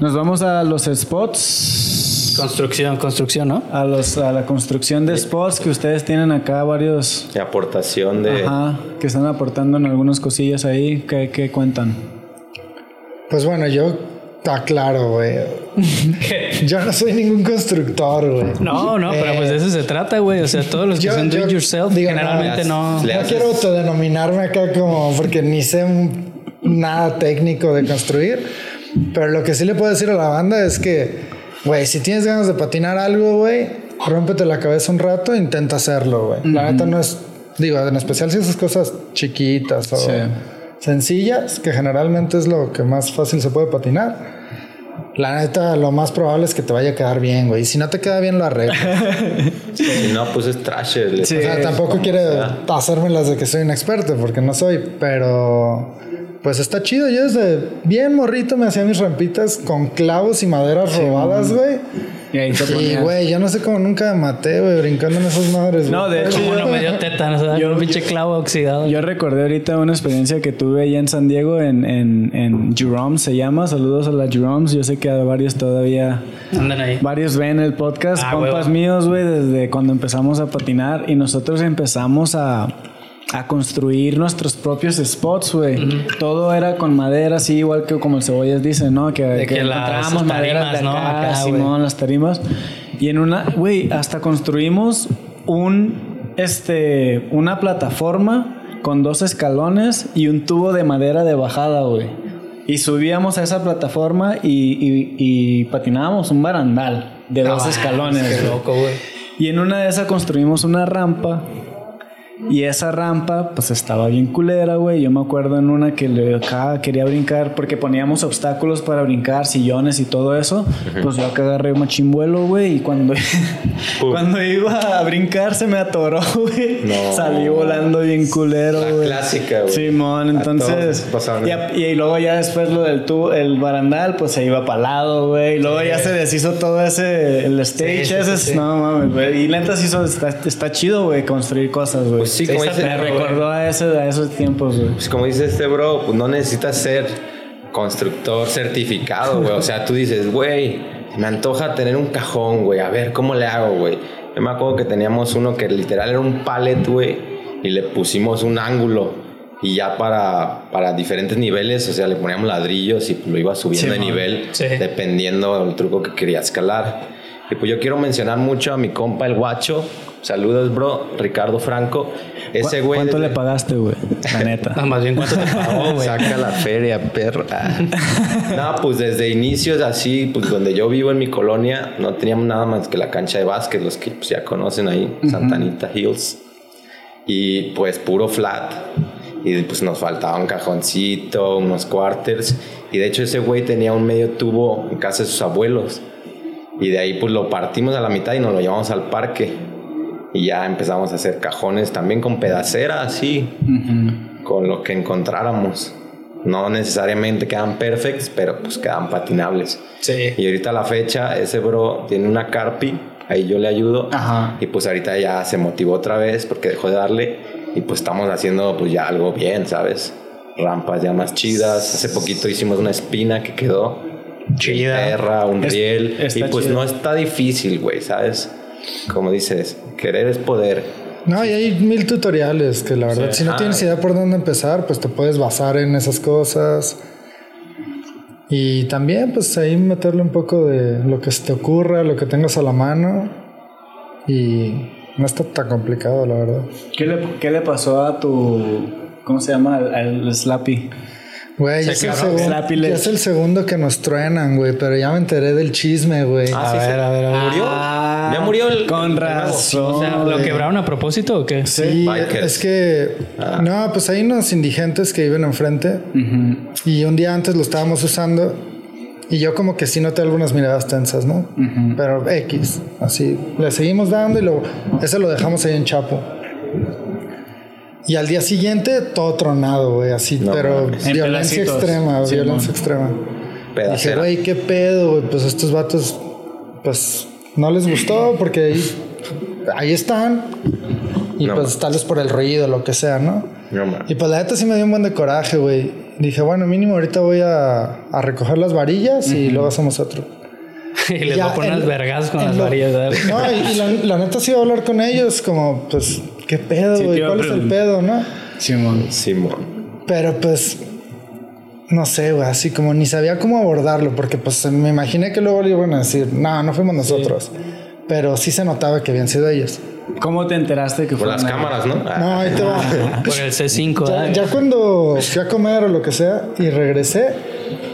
Nos vamos a los spots. Construcción, construcción, ¿no? A, los, a la construcción de spots que ustedes tienen acá, varios. Y aportación de. Ajá, que están aportando en algunas cosillas ahí. ¿Qué, qué cuentan? Pues bueno, yo aclaro, güey. yo no soy ningún constructor, güey. No, no, pero Eh, pues de eso se trata, güey. O sea, todos los que yo- son do it yourself digo, generalmente no, no. No quiero autodenominarme acá como porque ni sé un- nada técnico de construir, pero lo que sí le puedo decir a la banda es que, güey, si tienes ganas de patinar algo, güey, rómpete la cabeza un rato e intenta hacerlo, güey. La neta no es, digo, en especial si esas cosas chiquitas o Sí. sencillas, que generalmente es lo que más fácil se puede patinar. La neta, lo más probable es que te vaya a quedar bien, güey. Y si no te queda bien, lo arreglas. Si no, pues es trash. el- Sí. O sea, tampoco quiere hacerme las de que soy un experto, porque no soy, pero pues está chido. Yo desde bien morrito me hacía mis rampitas con clavos y maderas robadas, güey. Y güey, yo no sé cómo nunca me maté, güey, brincando en esas madres. No, güey. de hecho, yo- no me dio tétanos, ¿sabes? Yo- un pinche clavo oxidado. Yo recordé ahorita una experiencia que tuve allá en San Diego, en, en, en Jerome se llama. Saludos a la Jeromes. Yo sé que a varios todavía, Andan ahí. varios ven el podcast. Ah, compas huevo. míos, güey, desde cuando empezamos a patinar y nosotros empezamos a, a construir nuestros propios spots, güey. Todo era con madera, así igual que como el cebollas dice, ¿no? Que, De que las encontrábamos maderas de ¿no? acá, Acá. Simón, las tarimas. Y en una, güey, hasta construimos un, este, una plataforma con dos escalones y un tubo de madera de bajada, güey. Y subíamos a esa plataforma y, y- y patinábamos un barandal de dos Ah, escalones. Qué loco, güey. Y en una de esas construimos una rampa. Y esa rampa, pues estaba bien culera, güey. Yo me acuerdo en una que le acá quería brincar porque poníamos obstáculos para brincar, sillones y todo eso. Pues yo acá agarré un machimbuelo, güey. Y cuando, cuando iba a brincar se me atoró, güey. No. Salí volando bien culero, La güey. clásica, güey. Simón, entonces. Y, a- y luego ya después lo del tubo, el barandal, pues se iba para lado, güey. Y luego ya se deshizo todo ese, el stage sí, ese. sí. No mames, güey. Y neta sí hizo, está, está chido, güey, construir cosas, güey. Pues sí, como dice- me recordó a, ese, a esos tiempos, güey. Pues como dice este bro, pues no necesitas ser constructor certificado, güey. O sea, tú dices, güey, me antoja tener un cajón, güey. A ver, ¿cómo le hago, güey? Yo me acuerdo que teníamos uno que literal era un pallet, güey. Y le pusimos un ángulo. Y ya para, para diferentes niveles, o sea, le poníamos ladrillos y lo iba subiendo de Simón. nivel, Sí. dependiendo del truco que quería escalar. Y pues yo quiero mencionar mucho a mi compa el guacho. Saludos, bro. Ricardo Franco. Ese ¿Cu- güey. ¿Cuánto le pagaste, güey? La neta. No, más bien cuánto te pagó, güey. Saca la feria, perra. no, pues desde inicios así, pues donde yo vivo en mi colonia, no teníamos nada más que la cancha de básquet, los que pues, ya conocen ahí, Santanita Hills. Y pues puro flat. Y pues nos faltaba un cajoncito, unos quarters. Y de hecho ese güey tenía un medio tubo en casa de sus abuelos. Y de ahí pues lo partimos a la mitad y nos lo llevamos al parque. Y ya empezamos a hacer cajones también con pedacera, así con lo que encontráramos. No necesariamente quedan perfects, pero pues quedan patinables. Sí. Y ahorita a la fecha, ese bro tiene una carpi, ahí yo le ayudo. Ajá. Y pues ahorita ya se motivó otra vez porque dejó de darle. Y pues estamos haciendo pues ya algo bien, ¿sabes? Rampas ya más chidas. Hace poquito hicimos una espina que quedó Chida. perra, un Es- riel. Y pues chido. no está difícil, güey, ¿sabes? Como dices, querer es poder. No, y hay mil tutoriales que la verdad, si no Ah. tienes idea por dónde empezar, pues te puedes basar en esas cosas. Y también, pues ahí meterle un poco de lo que se te ocurra, lo que tengas a la mano. Y no está tan complicado, la verdad. ¿Qué le, qué le pasó a tu. ¿Cómo se llama? Al, al Slappy. Güey, ya, es es el segundo que nos truenan, güey, pero ya me enteré del chisme, güey. Ah, A sí, ver, sí. a ver, a ver. ¿Murió? ¿Ya murió el- Con el razón. O sea, ¿lo quebraron a propósito o qué? Sí, Bikers. es que no, pues hay unos indigentes que viven enfrente y un día antes lo estábamos usando y yo como que sí noté algunas miradas tensas, ¿no? Pero X, así le seguimos dando y lo ese lo dejamos ahí en Chapo. Y al día siguiente todo tronado, güey, así, No pero violencia pedacitos. extrema, Sí, violencia extrema. Dije, Pedacera. güey, qué pedo, güey, pues estos vatos pues no les gustó porque ahí, ahí están. Y No. pues tal vez por el ruido, lo que sea, ¿no? Y pues la neta sí me dio un buen de coraje, güey. Dije, bueno, mínimo ahorita voy a, a recoger las varillas y luego hacemos otro. y les Ya, va a poner en- las vergas con las lo- varillas. ¿verdad? No, y, y la, la neta sí iba a hablar con ellos, como, pues, ¿qué pedo, Sí, güey? a ¿Cuál es el pedo, no? Simón. Simón. Pero pues, no sé, güey, así como ni sabía cómo abordarlo, porque pues me imaginé que luego le iban a decir, no, no fuimos nosotros. Pero sí se notaba que habían sido ellos. ¿Cómo te enteraste que Por las cámaras, ¿no? Ah, No, ahí te va. Por el C5. Ya, ¿verdad? ya cuando fui a comer o lo que sea y regresé,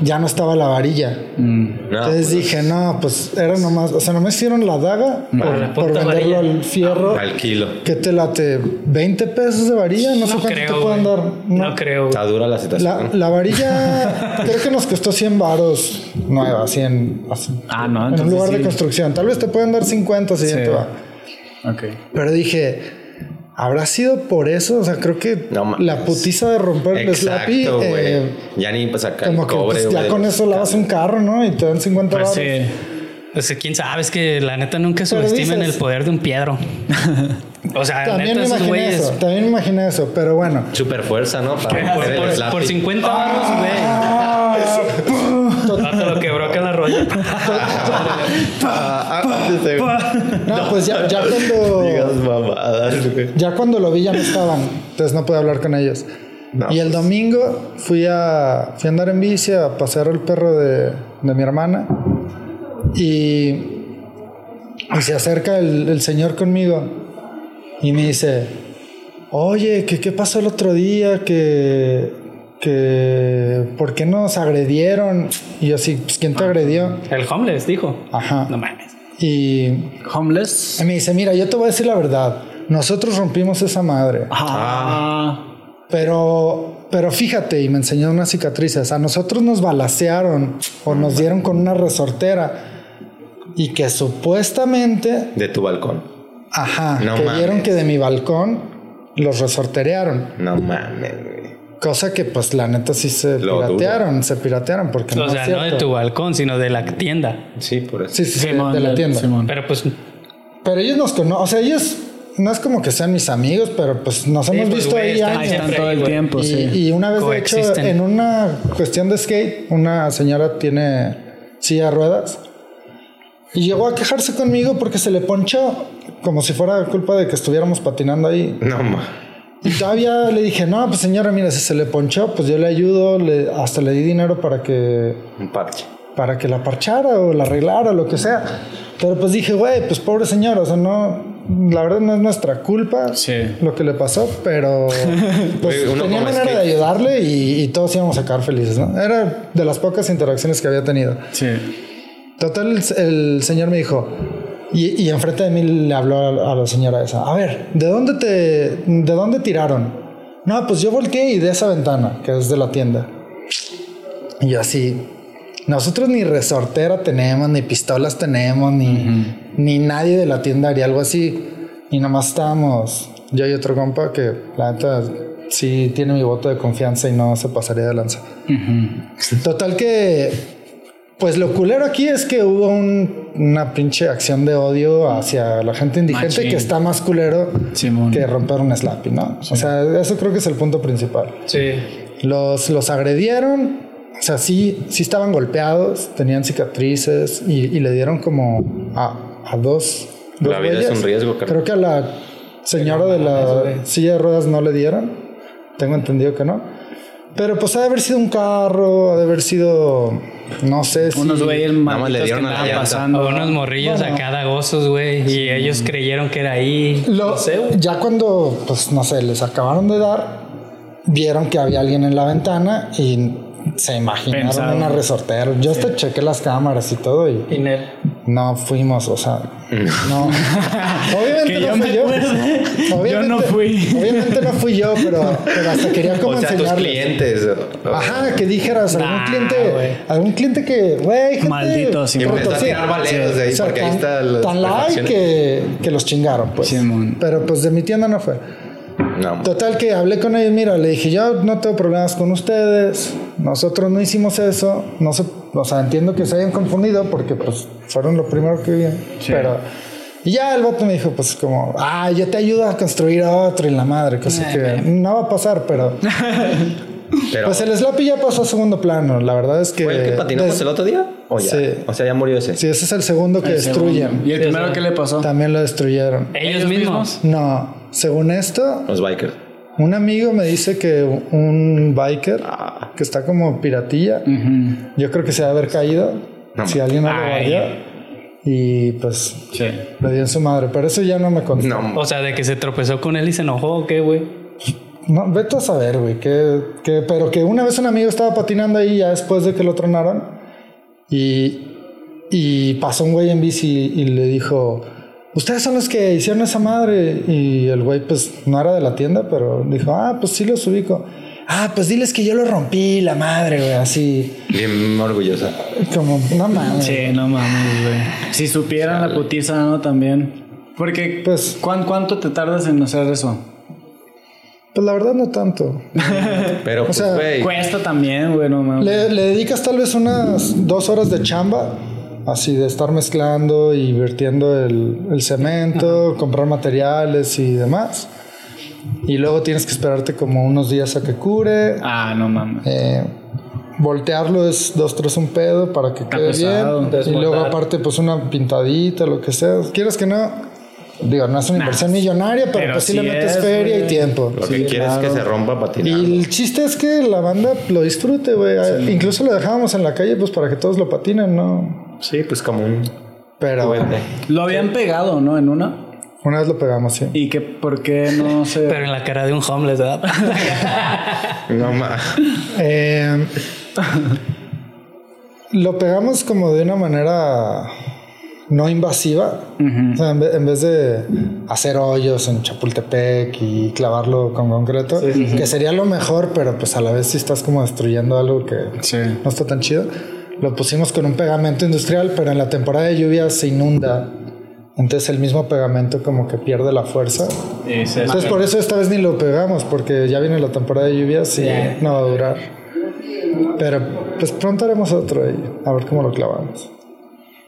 ya no estaba la varilla. no, Entonces pues, dije, no, pues era nomás, o sea, nomás hicieron la daga por, la por puta venderlo varilla. al fierro. Al kilo. ¿Qué te late? ¿20 pesos de varilla? No, sé cuánto creo. te pueden dar. No, creo. Está dura la situación. la varilla creo que nos costó 100 varos nueva, 100. así, Ah, no, en un entonces lugar de construcción. Tal vez te pueden dar 50 si bien Sí. te va. Ok. Pero dije, ¿habrá sido por eso? O sea, creo que No la putiza de romper el Slappy. Exacto, güey. eh, ya ni para sacar el como que pues, ya con eso lavas un carro, ¿no? Y te dan 50 Pues sí. Pues quién sabe, es que la neta nunca subestimen dices- el poder de un piedro. o sea, También neta me imaginé güeyes. eso, también me imaginé eso, pero bueno. Super fuerza, ¿no? Para Por, el por- Slappy. por 50 baros, güey. Ah, te lo quebró acá en la rodilla. Ah, ah. No, pues ya, ya cuando. Digas mamadas, güey. Ya cuando lo vi ya no estaban, entonces no pude hablar con ellos. No, y el pues. domingo fui a, fui a andar en bici a pasear al perro de, de mi hermana y, y se acerca el, el señor conmigo y me dice, oye, ¿qué, qué pasó el otro día? Que, que, ¿por qué nos agredieron? Y yo así, pues, ¿quién te agredió? El homeless dijo. Ajá. No mames. Y Homeless. y me dice, mira, yo te voy a decir la verdad. Nosotros rompimos esa madre. Ah. Pero, pero fíjate, y me enseñó unas cicatrices. A nosotros nos balacearon o nos dieron con una resortera. Y que supuestamente, De tu balcón. ajá, No que mames. vieron que de mi balcón los resorterearon. No mames, güey. Cosa que, pues, la neta sí se Lo piratearon, se piratearon porque no O sea, es no de tu balcón, sino de la tienda. Sí, por eso. Sí, sí, sí, Simón, de la tienda. Simón. Pero pues, Pero ellos nos conocen, o sea, ellos no es como que sean mis amigos, pero pues nos Sí, hemos pues, visto güey, ahí están años. Ahí están todo el tiempo, Y, sí. y una vez, de hecho, en una cuestión de skate, una señora tiene silla de ruedas y llegó a quejarse conmigo porque se le ponchó, como si fuera culpa de que estuviéramos patinando ahí. No mames. Y todavía le dije, no, pues señora, mira, si se le ponchó, pues yo le ayudo, le, hasta le di dinero para que, Un parche. para que la parchara o la arreglara, lo que sea. Pero pues dije, güey, pues pobre señora, o sea, no, la verdad no es nuestra culpa Sí. lo que le pasó, pero pues, uno tenía manera de ayudarle y, y todos íbamos a quedar felices, ¿no? Era de las pocas interacciones que había tenido. Sí. Total, el, el señor me dijo, y, y enfrente de mí le habló a, a la señora esa, a ver, ¿de dónde te, de dónde tiraron? No, pues yo volteé y de esa ventana, que es de la tienda. Y yo así, nosotros ni resortera tenemos, ni pistolas tenemos, ni, ni nadie de la tienda haría algo así. Y nomás estábamos, yo y otro compa que la neta sí tiene mi voto de confianza y no se pasaría de lanza. Total que, pues lo culero aquí es que hubo un- una pinche acción de odio hacia la gente indigente Machín. que está más culero Simón. que romper un slappy, ¿no? O sea, eso creo que es el punto principal. sí. Los, los agredieron, o sea, sí, sí estaban golpeados, tenían cicatrices y, y le dieron como a, a dos, dos La vida es güeyes. un riesgo, carnal. Creo que a la señora de la silla de ruedas no le dieron, tengo entendido que no. Pero pues ha de haber sido un carro, ha de haber sido, no sé si... Unos güeyes más le que dieron a andaban llanta. pasando. O unos morrillos Bueno. acá dagosos, güey. Y ellos creyeron que era ahí. Lo- no sé, güey. ya cuando, pues no sé, les acabaron de dar, vieron que había alguien en la ventana y se imaginaron Pensaron. una resortera. Yo hasta chequé las cámaras y todo y Y Nel. no fuimos, o sea, no. Obviamente Que no yo fui yo. Obviamente, yo no fui. Obviamente no fui yo, pero, pero hasta quería como O sea, tus clientes. o- Ajá, que dijeras algún Nah, cliente, güey. algún cliente que, güey, Maldito, sí. Y empezó a retorcida. tirar valeros de ahí O sea, porque ahí tan- está las tan like refacciones. que, que los chingaron, pues. Pero pues de mi tienda no fue. No, Total que hablé con ellos, mira, le dije, yo no tengo problemas con ustedes, nosotros no hicimos eso, no sé O sea, entiendo que se hayan confundido porque pues fueron lo primero que vi. Pero... Y ya el vato me dijo, pues como, ah, yo te ayudo a construir otro y la madre, cosa que no va a pasar, pero... Pero, Pues el Slappy ya pasó a segundo plano. La verdad es que. ¿Fue el que patinamos des- el otro día? ¿O ya? Sí. O sea, ya murió ese. Sí, ese es el segundo que El destruyen. segundo. ¿Y el primero qué le pasó? También lo destruyeron. Ellos, mismos. No, según esto, Los bikers. un amigo me dice que un biker Ah. que está como piratilla, yo creo que se va a haber caído No si alguien no lo guardió. Y pues Sí. le dio en su madre. Pero eso ya no me contó. No, O sea, de que se tropezó con él y se enojó o qué, güey. No, vete a saber, güey. Que, que, pero que una vez un amigo estaba patinando ahí ya después de que lo tronaron. Y, y pasó un güey en bici y le dijo: Ustedes son los que hicieron esa madre. Y el güey, pues no era de la tienda, pero dijo: Ah, pues sí los ubico. Ah, pues diles que yo lo rompí, la madre, güey. Así bien orgullosa. como, no mames. Sí, no mames, güey. Si supieran la putiza, ¿no? También. Porque, Pues- ¿cuán- ¿cuánto te tardas en hacer eso? Pues la verdad, no tanto. Pero, pues, sea, güey. Cuesta también, güey, no mames. Le, le dedicas tal vez unas dos horas de chamba, así de estar mezclando y vertiendo el, el cemento, comprar materiales y demás. Y luego tienes que esperarte como unos días a que cure. Ah, no mames. Eh, voltearlo es dos, tres un pedo para que quede pesado. bien. Y luego aparte pues una pintadita, lo que sea. Quieres que no, digo, no es una inversión millonaria, pero, pero pues sí sí le metes es, feria y tiempo. Lo que Sí, quieres es que claro. se rompa patinando. Y el chiste es que la banda lo disfrute, güey. Incluso lo dejábamos en la calle, pues para que todos lo patinen, ¿no? Sí, pues como un Pero juguete. Lo habían pegado, ¿no? En una. una vez lo pegamos, sí. ¿Y que por qué no se...? Pero en la cara de un homeless, ¿verdad? No más. Eh, lo pegamos como de una manera no invasiva. O sea, en, ve- en vez de hacer hoyos en Chapultepec y clavarlo con concreto, que sería lo mejor, pero pues a la vez si estás como destruyendo algo que Sí. no está tan chido. Lo pusimos con un pegamento industrial, pero en la temporada de lluvia se inunda. Entonces el mismo pegamento como que pierde la fuerza. Entonces por eso esta vez ni lo pegamos, porque ya viene la temporada de lluvias y no va a durar. Pero pues pronto haremos otro y a ver cómo lo clavamos.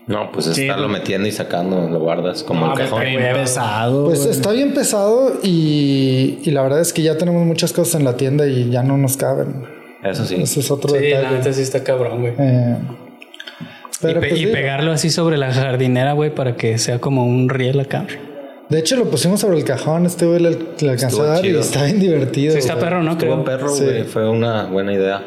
No, pues Sí, estarlo metiendo y sacando, lo guardas como No, el cajón. pero bien pesado. Pues güey. está bien pesado y, y la verdad es que ya tenemos muchas cosas en la tienda y ya no nos caben. Eso sí. Ese es otro Sí, detalle. neta sí está cabrón, güey. Eh, Y, pero pe- pues, y pegarlo así sobre la jardinera, güey, para que sea como un riel acá. de hecho lo pusimos sobre el cajón, este güey le, le alcanzó a dar y chido. está bien divertido. Sí, está güey. perro, ¿no? Estuvo Creo. perro, Sí. güey. Fue una buena idea.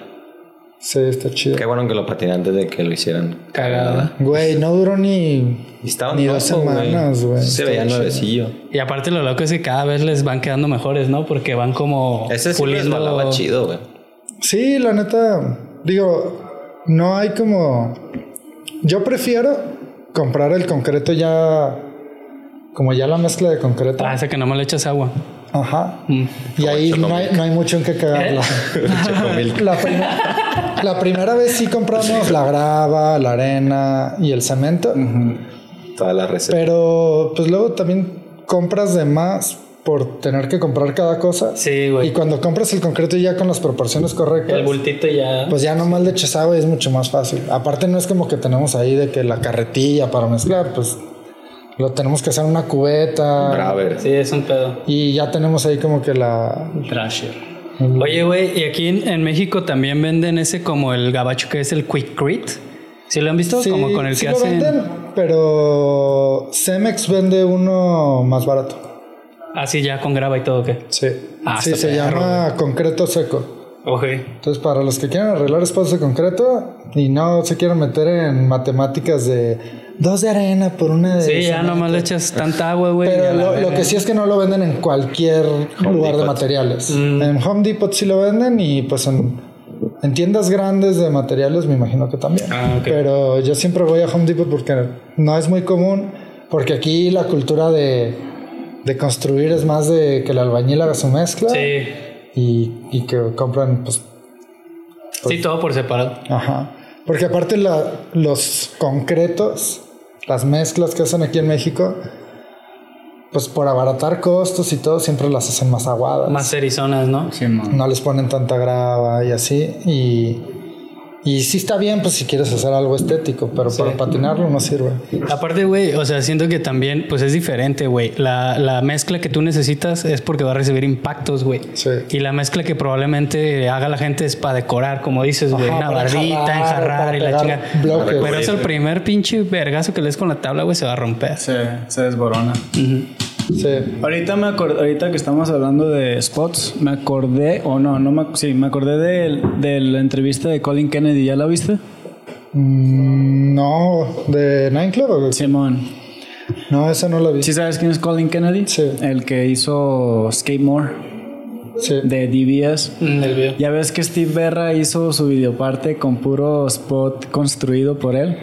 Sí, está chido. Qué bueno que lo patiné antes de que lo hicieran. Cagada. Güey, no duró ni, Y estaba ni dos semanas, güey. Sí Se veía nuevecillo. Y aparte lo loco es que cada vez les van quedando mejores, ¿no? Porque van como Ese sí puliendo. resbalaba chido, güey. Sí, la neta, digo, no hay como... Yo prefiero comprar el concreto ya, como ya la mezcla de concreto. Ah, ese que nomás le echas agua. Ajá. Mm. Y ahí no hay, no hay mucho en qué cagarla. la, prim- la primera vez sí compramos la grava, la arena y el cemento, Toda la receta. pero pues luego también compras de más por tener que comprar cada cosa. Sí, Y güey. cuando compras el concreto ya con las proporciones correctas. El bultito ya. Pues ya nomás le echas agua y es mucho más fácil. Aparte no es como que tenemos ahí de que la carretilla para mezclar, pues lo tenemos que hacer en una cubeta. Braver. Sí, es un pedo. Y ya tenemos ahí como que la... Trasher. Oye, güey, y aquí en, en México también venden ese como el gabacho que es el Quick Crit. ¿Sí lo han visto? Sí, como con el sí que lo hacen. venden, pero Cemex vende uno más barato. Así ya con grava y todo, ¿o ¿qué? Sí, Ah, sí se llama concreto seco. Ok. Entonces, para los que quieran arreglar espacios de concreto y no se quieran meter en matemáticas de dos de arena por una de Sí, ya cemento. nomás le echas tanta agua, güey. Pero lo, que sí es que no lo venden en cualquier lugar de materiales. Mm. En Home Depot sí lo venden y pues en, en tiendas grandes de materiales me imagino que también. Ah, ok. Pero yo siempre voy a Home Depot porque no es muy común, porque aquí la cultura de, de construir es más de que el albañil haga su mezcla Sí. y, y que compran pues Sí, todo por separado. Ajá. Porque aparte la- los concretos, las mezclas que hacen aquí en México, pues por abaratar costos y todo, siempre las hacen más aguadas. Más erizonas, ¿no? Sí, man. No les ponen tanta grava y así. Y, Y sí está bien, pues si quieres hacer algo estético, pero para patinarlo no sirve. Aparte, güey, o sea, siento que también, pues es diferente, güey. La, la mezcla que tú necesitas es porque va a recibir impactos, güey. Sí. Y la mezcla que probablemente haga la gente es para decorar, como dices, güey. Una bardita, enjarrar, y la bloques. Pero eso el primer pinche vergazo que lees con la tabla, güey, se va a romper. Se, se desborona. Sí. Ahorita me acordé, ahorita que estamos hablando de spots, me acordé, o no, no me, sí, me acordé de, de la entrevista de Colin Kennedy, ¿ya la viste? Mm, No, de Nine Club. o qué? Simón. No, esa no la vi. ¿Sí sabes quién es Colin Kennedy? Sí. El que hizo Skate More Sí. de DBS. Mm, el video. Ya ves que Steve Berra hizo su videoparte con puro spot construido por él.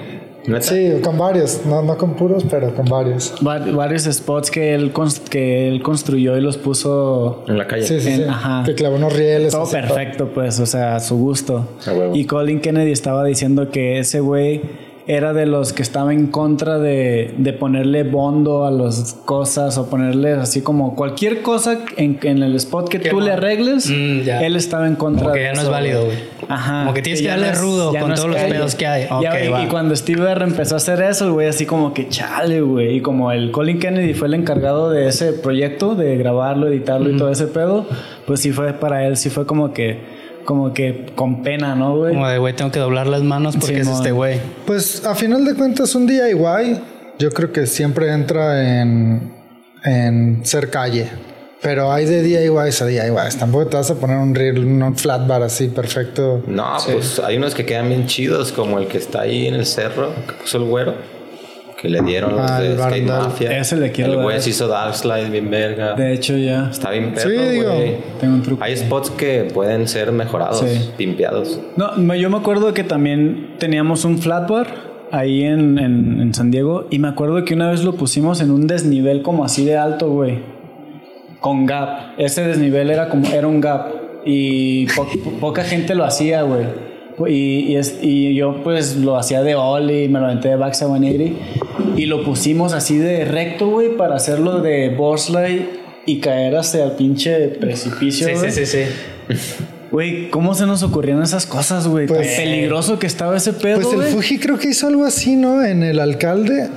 ¿Neta? Sí, con varios, no, no con puros, pero con varios. Va- varios spots que él, cons- que él construyó y los puso En la calle. Sí, sí, En- sí. ajá. Que clavó unos rieles. todo así, perfecto, pues, o sea, a su gusto. A huevo. Y Colin Kennedy estaba diciendo que ese güey era de los que estaba en contra de, de ponerle bondo a las cosas o ponerle así como cualquier cosa en, en el spot que tú le arregles, Mm, ya. él estaba en contra Como que ya no es válido, güey. Ajá. Como que tienes que ya darle no rudo ya con no todos los pedos que hay. Ya, Ok, y, va. y cuando Steve R empezó a hacer eso, el güey así como que chale, güey. Y como el Colin Kennedy fue el encargado de ese proyecto, de grabarlo, editarlo y todo ese pedo, pues sí fue para él, sí fue como que, como que con pena, ¿no, güey? Como de, güey, tengo que doblar las manos porque es este güey. Pues a final de cuentas, un DIY, yo creo que siempre entra en, en ser calle. Pero hay de DIYs a DIYs. Tampoco te vas a poner un reel, un flat bar así perfecto. No, pues hay unos que quedan bien chidos, como el que está ahí en el cerro, que puso el güero, que le dieron los Ah, de Skate. Mafia. Ese le quiero El güey se hizo Dark Slide bien verga. De hecho, ya. Está bien perro, Sí, digo, güey. tengo un truco. Hay spots que pueden ser mejorados, Sí. limpiados. No, yo me acuerdo que también teníamos un flat bar ahí en, en, en San Diego y me acuerdo que una vez lo pusimos en un desnivel como así de alto, güey. Con gap. Ese desnivel era como era un gap y po- poca gente lo hacía, güey. Y, y, es- y yo pues lo hacía de ollie, me lo aventé de back 180 y lo pusimos así de recto, güey, para hacerlo de boss slide y caer hacia el pinche precipicio, Sí, güey. sí, sí, sí. Güey, ¿cómo se nos ocurrieron esas cosas, güey? Tan Pues- peligroso que estaba ese pedo, Pues el. Fuji creo que hizo algo así, ¿no? En el alcalde.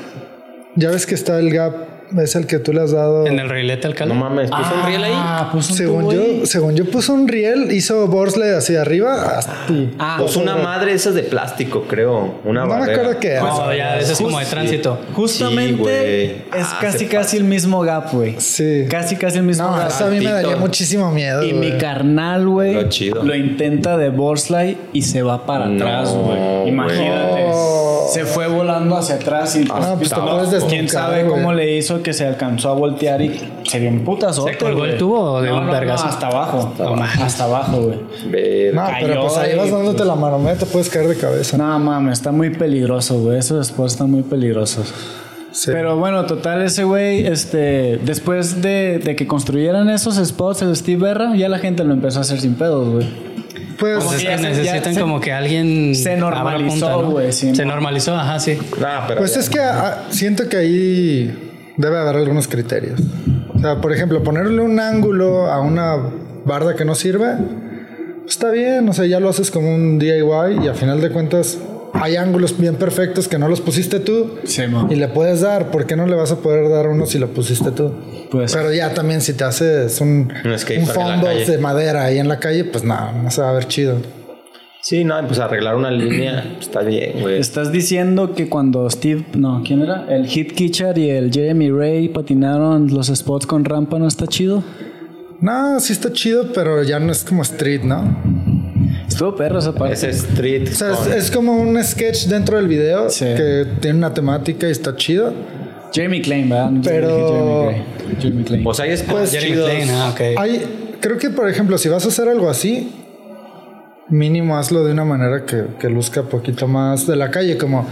Ya ves que está el gap, es el que tú le has dado. En el reilete alcalde. No mames, puso un riel ahí. Ah, puso un Según tubo yo, ahí. según yo puso un riel, hizo Borsle hacia arriba. hasta- Ah, Puso una madre esas de plástico, creo. Una no me acuerdo qué era. No, ya, eso es como de tránsito. justamente Sí, es Ah, casi casi el mismo gap, güey. Sí. Casi casi el mismo No, gap. eso a mí me daría muchísimo miedo. Y mi carnal, güey, Lo chido. lo intenta de Borsley y se va para No, atrás, güey. Imagínate. No. Se fue volando hacia atrás y Ah, pues desnucar, quién sabe cómo le hizo que se alcanzó a voltear y se dio un putazote. ¿Se colgó el tubo o de no, un no, vergazo? No, hasta abajo. Hasta abajo, güey. No, pero pues ahí vas dándote pues- la marometa, te puedes caer de cabeza. No mames, está muy peligroso, güey. Esos spots están muy peligrosos. Sí. Pero bueno, total, ese güey, este, después de, de que construyeran esos spots, el Steve Berra, ya la gente lo empezó a hacer sin pedos, güey. pues Pues es ya que necesitan se- como que alguien se normalizó, güey, sí, se normalizó, ajá, sí. Nah, pero Pues ya. es que siento que ahí debe haber algunos criterios. O sea, por ejemplo, ponerle un ángulo a una barda que no sirve, está bien, o sea, ya lo haces como un DIY y a final de cuentas hay ángulos bien perfectos que no los pusiste tú Sí, y le puedes dar. ¿Por qué no le vas a poder dar uno si lo pusiste tú? Pues- Pero ya también si te haces un, Un un fondo de madera ahí en la calle, pues no, no se va a ver chido. Sí, no, pues arreglar una línea pues, está bien, güey. Estás diciendo que cuando Steve, no, ¿quién era? El Hit Kitcher y el Jeremy Ray patinaron los spots con rampa, ¿no está chido? No, sí está chido, pero ya no es como street, ¿no? Estuvo perro esa parte. Ese street. O sea, es, es como un sketch dentro del video Sí. que tiene una temática y está chido. Jeremy Klein, ¿verdad? No Pero- Jeremy Klein. O sea, hay spots Pues, Jeremy. Klein, ah, ok. Hay, creo que, por ejemplo, si vas a hacer algo así, mínimo hazlo de una manera que, que luzca poquito más de la calle. Como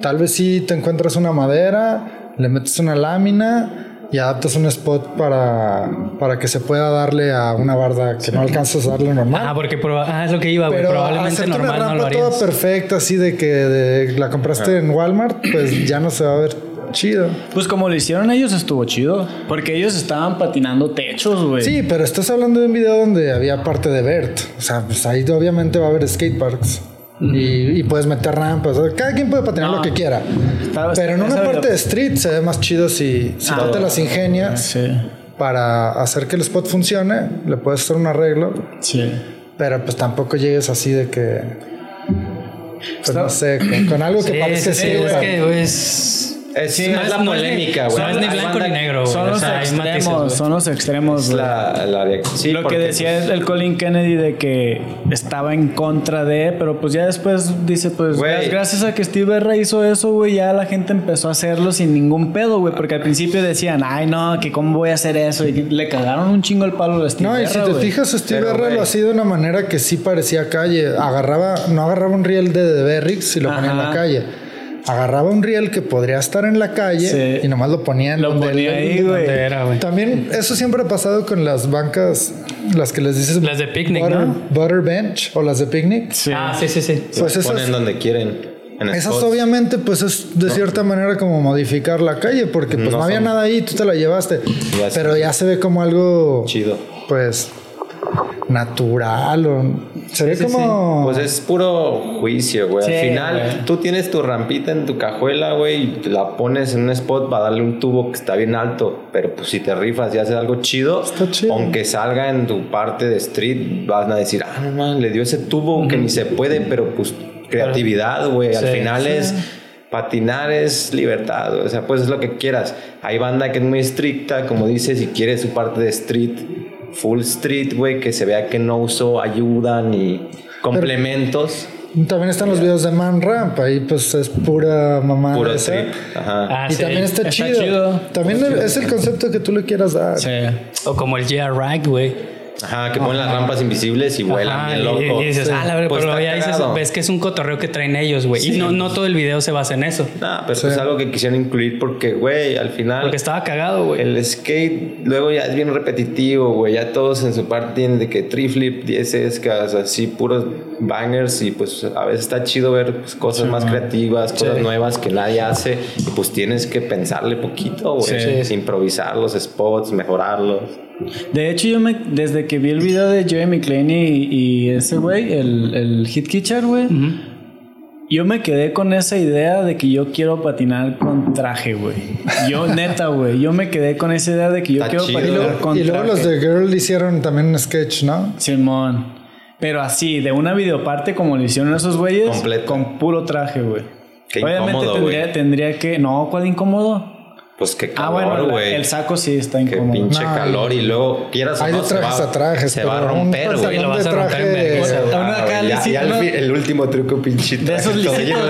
tal vez si te encuentras una madera, le metes una lámina y adaptas un spot para, para que se pueda darle a una barda que no alcanzas a darle normal. Ah, porque proba- ah, es lo que iba, güey. Pero Probablemente hacerte normal una no rampa lo toda harías. perfecta, así de que de- la compraste en Walmart, pues ya no se va a ver chido. Pues como lo hicieron ellos estuvo chido. Porque ellos estaban patinando techos, güey. Sí, pero estás hablando de un video donde había parte de Bert. O sea, pues ahí obviamente va a haber skateparks. y, y puedes meter rampas. Cada quien puede patinar No. lo que quiera. Está- Pero en una parte de street se ve más chido si, si tú te las ingenias Sí, para hacer que el spot funcione. Le puedes hacer un arreglo. sí. Pero pues tampoco llegues así de que. Pues Está- no sé, con, con algo que Sí, parezca sí, es que, güey, es... Es, Sí, no es la polémica, güey. no es ni blanco banda- ni negro, güey. Son O los sea, hay matices, extremos, güey. son los extremos, Es güey. la, la de- sí, Lo que decía pues, el Colin Kennedy de que estaba en contra de, pero pues ya después dice, pues Güey. gracias a que Steve Berra hizo eso, güey, ya la gente empezó a hacerlo sin ningún pedo, güey, porque al principio decían, ay no, que cómo voy a hacer eso, y le cagaron un chingo el palo a Steve No, y si te güey. fijas, Steve Pero, Berra güey. lo hacía de una manera que sí parecía calle. Agarraba, no agarraba un riel de, de Berrix y lo ponía en la Ajá. calle. Agarraba un riel que podría estar en la calle Sí. y nomás lo ponía en Lo donde ponía él- ahí, güey. ¿Dónde era, güey? También eso siempre ha pasado con las bancas, las que les dices Las de picnic, butter, ¿no? butter bench o las de picnic. Sí. Ah, sí, sí, sí. Pues los ponen esas, donde quieren. En esas spots. obviamente pues es de cierta manera como modificar la calle porque pues no, No había son- nada ahí, tú te la llevaste. Pero ya se ve como algo Chido. pues natural o se ve sí, como Pues es puro juicio, güey. Sí, Al final, güey. tú tienes tu rampita en tu cajuela, güey, y la pones en un spot para darle un tubo que está bien alto. Pero pues si te rifas y haces algo chido, Está chido. aunque salga en tu parte de street, vas a decir, ah, no man, le dio ese tubo que ni se puede, pero pues creatividad, güey. Al Sí, final es. Patinar es libertad, o sea, pues es lo que quieras. Hay banda que es muy estricta, como dices, si quiere su parte de street, full street, güey, que se vea que no usó ayuda ni complementos. también están los videos de Man Ramp ahí pues es pura mamá Puro. Ajá. Ah, y sí. también está, Está chido. chido. También es el concepto que tú le quieras dar. Sí. O como el GR Rag, güey. Ajá, que ponen las rampas invisibles y vuelan Ajá, bien y- loco. Y, dices, ah, la verdad, Pues pero ya dices, ves que es un cotorreo que traen ellos, güey. Y no, no todo el video se basa en eso. Nah, pero Sí. es algo que quisieron incluir porque, güey, al final Porque estaba cagado, güey. el skate luego ya es bien repetitivo, güey. Ya todos en su parte tienen de que triflip, 10 escas, así puros bangers y pues a veces está chido ver pues, cosas más creativas, cosas nuevas que nadie hace y pues tienes que pensarle poquito, güey. Sí. Improvisar los spots, mejorarlos. De hecho, yo me, desde que vi el video de Jeremy Klein y, y ese güey, el, el Hit Kitcher, güey, yo me quedé con esa idea de que yo quiero patinar con traje, güey. Yo, neta, güey, yo me quedé con esa idea de que yo Está quiero chido. Patinar luego, con y luego traje. los de Girl hicieron también un sketch, ¿no? Simón. Pero así, de una videoparte como lo hicieron esos güeyes, con puro traje, güey. Obviamente incómodo, tendría, tendría que. No, ¿cuál incómodo? Pues qué ah, calor, bueno, güey. el saco sí está Qué incómodo. pinche No, calor y luego quieras o Hay no, se trajes va, a trajes, se va a romper, güey. Lo vas a romper en A una Ah, ya, ya el, ¿no? fi- el último truco pinchito. De esos lisitos.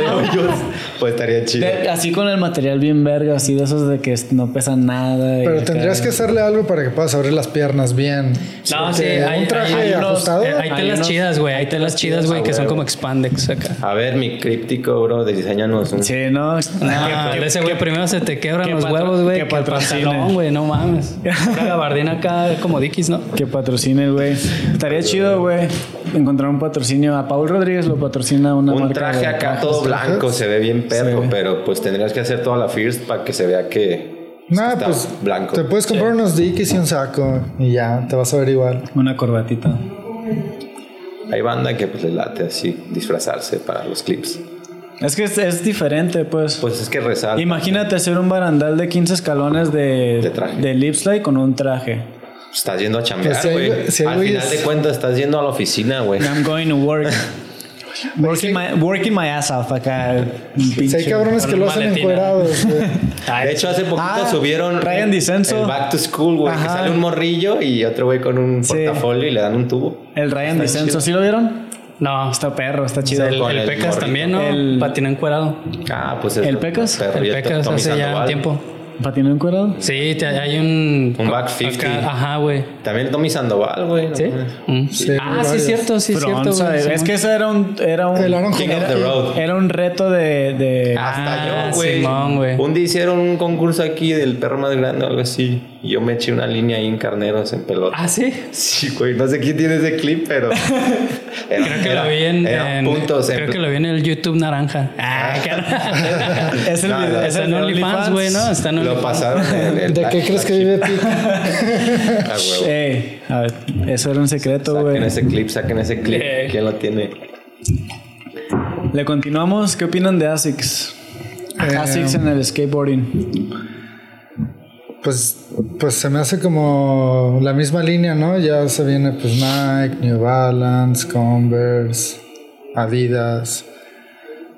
Pues estaría chido. De- así con el material bien verga, así de esos de que no pesan nada. y Pero acá- tendrías que hacerle algo para que puedas abrir las piernas bien. No, sí, hay, un traje hay ajustado. eh, hay telas unos- chidas, güey. Hay telas chidas, güey, que son como expandex acá. A ver, mi críptico, bro, diseñanos un... Sí, no. Ah, de ese güey primero se te quebran que los huevos, güey. que Que pantalón, güey, no mames. Una gabardina acá como Dickies, ¿no? Que patrocine, güey. Estaría chido, güey. Encontrar un patrocinio. A Paul Rodríguez lo patrocina una Un marca traje de acá trajes. todo blanco, se ve bien perro, Sí. pero pues tendrías que hacer toda la first para que se vea que Nada, está pues blanco. te puedes comprar unos dickies y un saco y ya, te vas a ver igual. Una corbatita. Hay banda que pues le late así disfrazarse para los clips. Es que es, es diferente, pues. Pues es que resalta. Imagínate hacer un barandal de 15 escalones de, De traje. de lipslide con un traje. Estás yendo a chambear, Pues si güey. si Al final güeyes- de cuentas estás yendo a la oficina, güey. I'm going to work. working, my, working my ass off acá. hay cabrones que lo hacen encuerados, güey. De hecho, hace poquito Ah, subieron Ryan el- Dicenso. el Back to School, güey. Que sale un morrillo y otro güey con un Sí. portafolio y le dan un tubo. El Ryan Está chido. ¿sí lo vieron? No, Está perro, está chido. el, el el Pecas morrito. también, ¿no? El- Patinó encuerado. Ah, pues es ¿El Pecas? El Pecas hace ya un tiempo. ¿Patinó encuadrado? Sí, te- hay un... Un back acá- 50. Ajá, güey. También Tommy Sandoval, güey. ¿Sí? Mm. Sí, ah, sí, es cierto, sí, es cierto. Güey, es que ese era un, era un, El King of the Road. era un reto de, de Hasta Ah, yo, güey. Simón, güey. Un día hicieron un concurso aquí del perro más grande o algo así. Y yo me eché una línea ahí en carneros en pelota. Ah, sí. Sí, güey. No sé quién tiene ese clip, pero. era- Creo que era- lo vi en, en- puntos. en- creo que lo vi en el YouTube naranja. Ah, cara. es el No, video, no, es el OnlyFans, güey, ¿no? Está en Lo pasaron el. ¿De qué crees que vive Pico? Ah, huevo. Ey, a ver, eso era un secreto, Saquen güey. ese clip, saquen ese clip. Eh. ¿Quién lo tiene? Le continuamos. ¿Qué opinan de ASICS? Eh, ASICS en el skateboarding. Pues, pues se me hace como la misma línea, ¿no? Ya se viene pues Nike, New Balance, Converse, Adidas.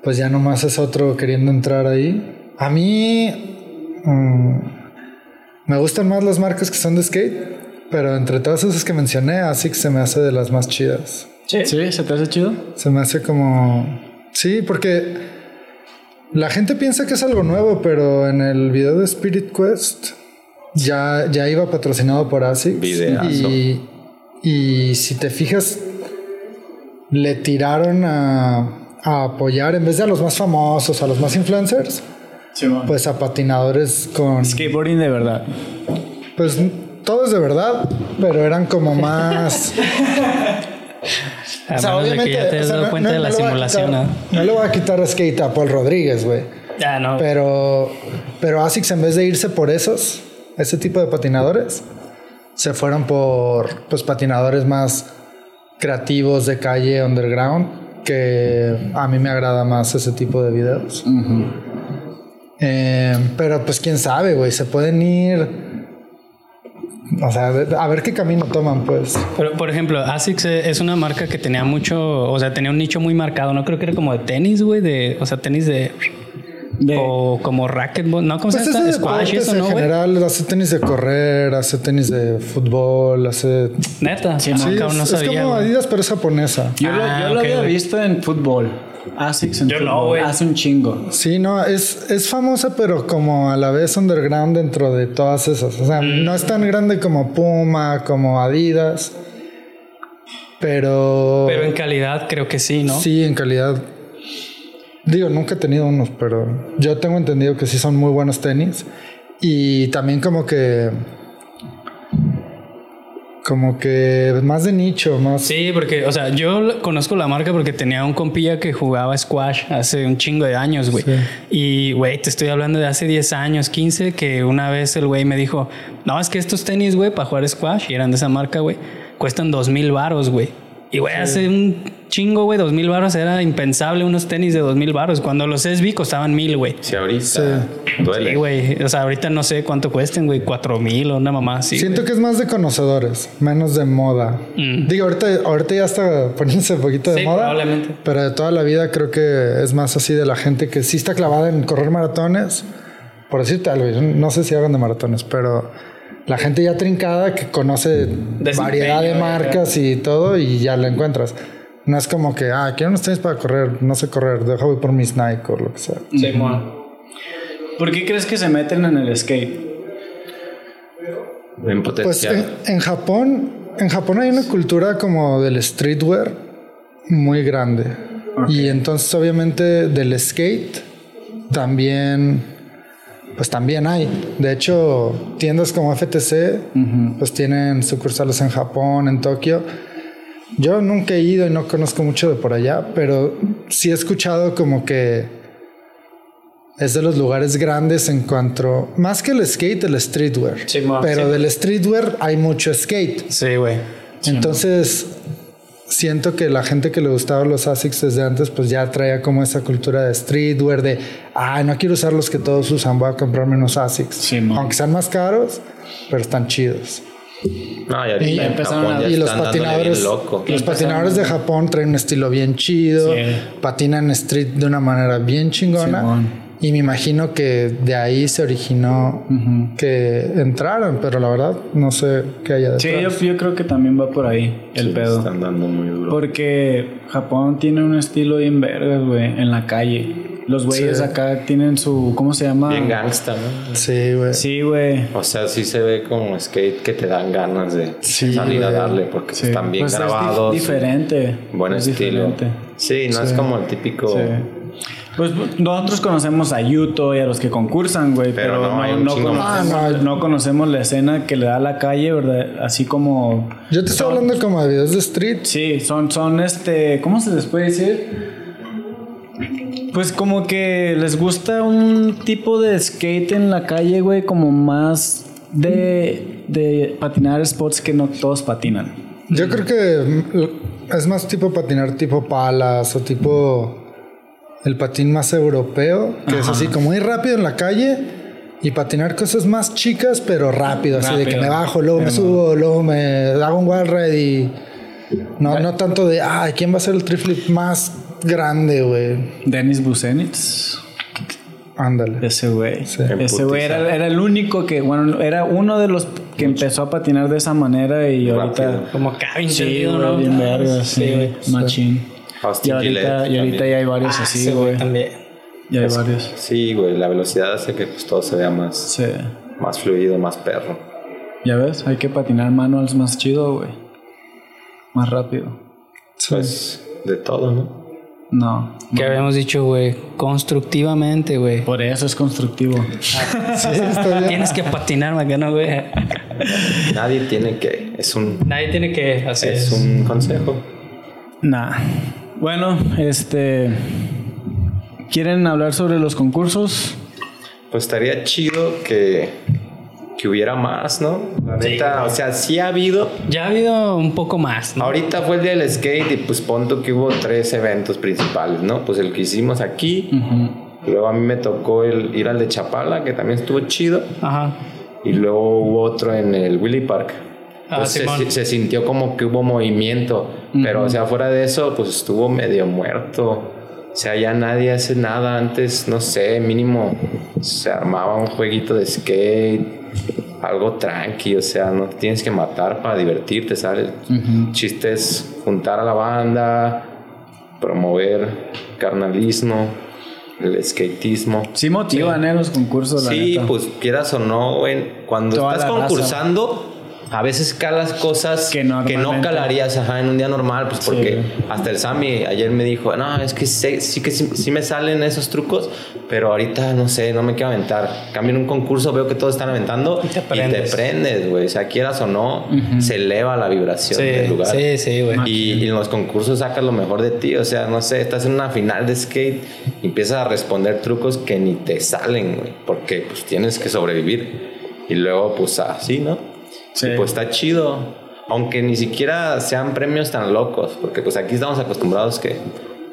Pues ya nomás es otro queriendo entrar ahí. A mí mm, me gustan más las marcas que son de skate, pero entre todas esas que mencioné, ASICS se me hace de las más chidas. Sí. ¿Sí? ¿Se te hace chido? Se me hace como... Sí, porque la gente piensa que es algo nuevo, pero en el video de Spirit Quest ya, ya iba patrocinado por ASICS. Videazo. Y, y si te fijas, le tiraron a, a apoyar, en vez de a los más famosos, a los más influencers, Sí, pues a patinadores con... Skateboarding de verdad. Pues todo es de verdad, pero eran como más... A O sea, menos de que ya te o has sea, dado no- cuenta no- de la no le voy a simulación, quitar- ¿no? No le voy a quitar skate a Paul Rodríguez, güey. Ya, no. Pero, pero ASICS en vez de irse por esos, ese tipo de patinadores, se fueron por pues patinadores más creativos de calle underground, que a mí me agrada más ese tipo de videos. Eh, pero pues quién sabe, güey, se pueden ir... O sea, a ver qué camino toman, pues. Pero, por ejemplo, ASICS eh, es una marca que tenía mucho, o sea, tenía un nicho muy marcado. No creo que era como de tenis, güey, de, o sea, tenis de, De- o como racquetball, no, ¿cómo Pues se es llama? Squash, eso, en ¿no, general, hace tenis de correr, hace tenis de fútbol, hace... Neta, Sí, no, Sí, cabrón, no es, es sabía, como güey. Adidas, pero es japonesa. Yo, lo, Ah, lo había güey. visto en fútbol. ASICS en Yo no, fútbol. güey. Hace un chingo. Sí, no, es, es famosa, pero como a la vez underground dentro de todas esas. O sea, Mm. no es tan grande como Puma, como Adidas, pero... Pero en calidad creo que sí, ¿no? Sí, en calidad. Digo, nunca he tenido unos, pero yo tengo entendido que sí son muy buenos tenis. Y también como que... Como que más de nicho, más... Sí, porque, o sea, yo conozco la marca porque tenía un compilla que jugaba squash hace un chingo de años, güey. Y, güey, te estoy hablando de hace 10 años, 15, que una vez el güey me dijo, no, es que estos tenis, güey, para jugar squash, y eran de esa marca, güey, cuestan dos mil varos, güey. Y, güey, hace un chingo, güey, dos mil varos era impensable unos tenis de dos mil varos. Cuando los SB costaban mil, güey. Si ahorita duele. Sí, güey. O sea, ahorita no sé cuánto cuesten, güey, cuatro mil o una mamá así. Siento que es más de conocedores, menos de moda. Mm. Digo, ahorita, ahorita ya está poniéndose un poquito de Sí, moda. probablemente. Pero de toda la vida creo que es más así de la gente que sí está clavada en correr maratones. Por decirte algo, yo no sé si hagan de maratones, pero la gente ya trincada que conoce Desempeño, variedad de marcas y todo y ya la encuentras. No es como que, ah, quiero unos tenis para correr, no sé correr, deja voy por mis Nike o lo que sea. Sí, mon. ¿Por qué crees que se meten en el skate? En Pues potencial. en, en Japón, en Japón hay una cultura como del streetwear muy grande. Y entonces obviamente del skate también, pues también hay. De hecho, tiendas como FTC, pues tienen sucursales en Japón, en Tokio. Yo nunca he ido y no conozco mucho de por allá, pero sí he escuchado como que es de los lugares grandes en cuanto, más que el skate, el streetwear. Sí, pero sí. del streetwear hay mucho skate. Sí, güey. Entonces, siento que la gente que le gustaba los ASICs desde antes, pues ya traía como esa cultura de streetwear, de, ah, no quiero usar los que todos usan, voy a comprarme unos ASICs. Aunque sean más caros, pero están chidos. No, y ahorita Y en empezaron Japón a- ya y los patinadores, bien loco. los patinadores de Japón traen un estilo bien chido, Sí. patinan street de una manera bien chingona. Simón. y me imagino que de ahí se originó que entraran, pero la verdad no sé qué haya Sí, detrás. yo, yo creo que también va por ahí el Sí, pedo. Están dando muy duro. Porque Japón tiene un estilo bien vergas, güey, en la calle. Los güeyes Sí. acá tienen su, ¿cómo se llama? Bien gangsta, ¿no? Sí, güey. Sí, güey. O sea, sí se ve como skate que te dan ganas de Sí, salir a darle porque Sí. están bien Pues es grabados. diferente. Buen Es estilo. diferente. Sí, no es como el típico. Sí. Pues nosotros conocemos a Yuto y a los que concursan, güey, pero, Pero no, no, hay un no conocemos. Ah, no. no conocemos la escena que le da a la calle, ¿verdad? Así como... Yo te estoy hablando como de videos de street. Sí, son, son este, ¿cómo se les puede decir? Pues como que les gusta un tipo de skate en la calle, güey, como más de, de patinar spots que no todos patinan. Yo creo que es más tipo patinar tipo palas o tipo el patín más europeo, que es así como ir rápido en la calle y patinar cosas más chicas, pero rápido, así de que me bajo, luego me subo, luego me hago un wall ride y no, no tanto de, ay, ¿quién va a ser el triflip más grande, güey? Denis Busenitz. Ándale. Ese güey. Sí. Ese güey era, era el único que, bueno, era uno de los que empezó a patinar de esa manera y ahorita. Rápido. Como Kevin Sí, ¿no? bien verga, sí, güey. machín. Y ahorita, y ahorita ya hay varios Ah, así, güey. también. Ya hay varios. Sí, güey, la velocidad hace que pues, todo se vea más, Sí. más fluido, más perro. Ya ves, hay que patinar manuals más chido, güey. Más rápido. Pues de todo, ¿no? No. Que habíamos dicho, güey, constructivamente, güey. Por eso es constructivo. Sí, está bien. Tienes que patinar, ¿no, güey? Nadie tiene que. Es un, Nadie tiene que hacer es eso. un consejo. Nah. Bueno, este. ¿Quieren hablar sobre los concursos? Pues estaría chido que, que hubiera más, ¿no? La neta, o sea, sí ha habido. Ya ha habido un poco más, ¿no? Ahorita fue el día del skate y pues ponto que hubo tres eventos principales, ¿no? Pues el que hicimos aquí. Luego a mí me tocó el ir al de Chapala, que también estuvo chido. Ajá. Y luego hubo otro en el Willy Park. Ah, Pues se, se sintió como que hubo movimiento. Pero, o sea, fuera de eso, pues estuvo medio muerto. O sea, ya nadie hace nada. Antes, no sé, mínimo se armaba un jueguito de skate. Algo tranqui, o sea, no te tienes que matar para divertirte, ¿sabes? Chiste es juntar a la banda, promover carnalismo, el skatismo. Sí motivan, ¿eh? Los concursos, la Sí, neta. pues quieras o no, güey. Cuando Toda estás raza. A veces calas cosas Que que, no calarías ajá, en un día normal, pues porque Sí. hasta el Sammy ayer me dijo, no, es que sé- sí que sí, sí me salen esos trucos, pero ahorita no sé, no me quiero aventar. Cambio en un concurso, veo que todos están aventando Y te prendes. güey. O sea, quieras o no, se eleva la vibración del Sí, lugar. sí, sí, güey. Y, y en los concursos sacas lo mejor de ti. O sea, no sé, estás en una final de skate y empiezas a responder trucos que ni te salen, güey. Porque pues tienes que sobrevivir. Y luego, pues así, ¿no? Sí. Y pues está chido. Aunque ni siquiera sean premios tan locos. Porque pues aquí estamos acostumbrados que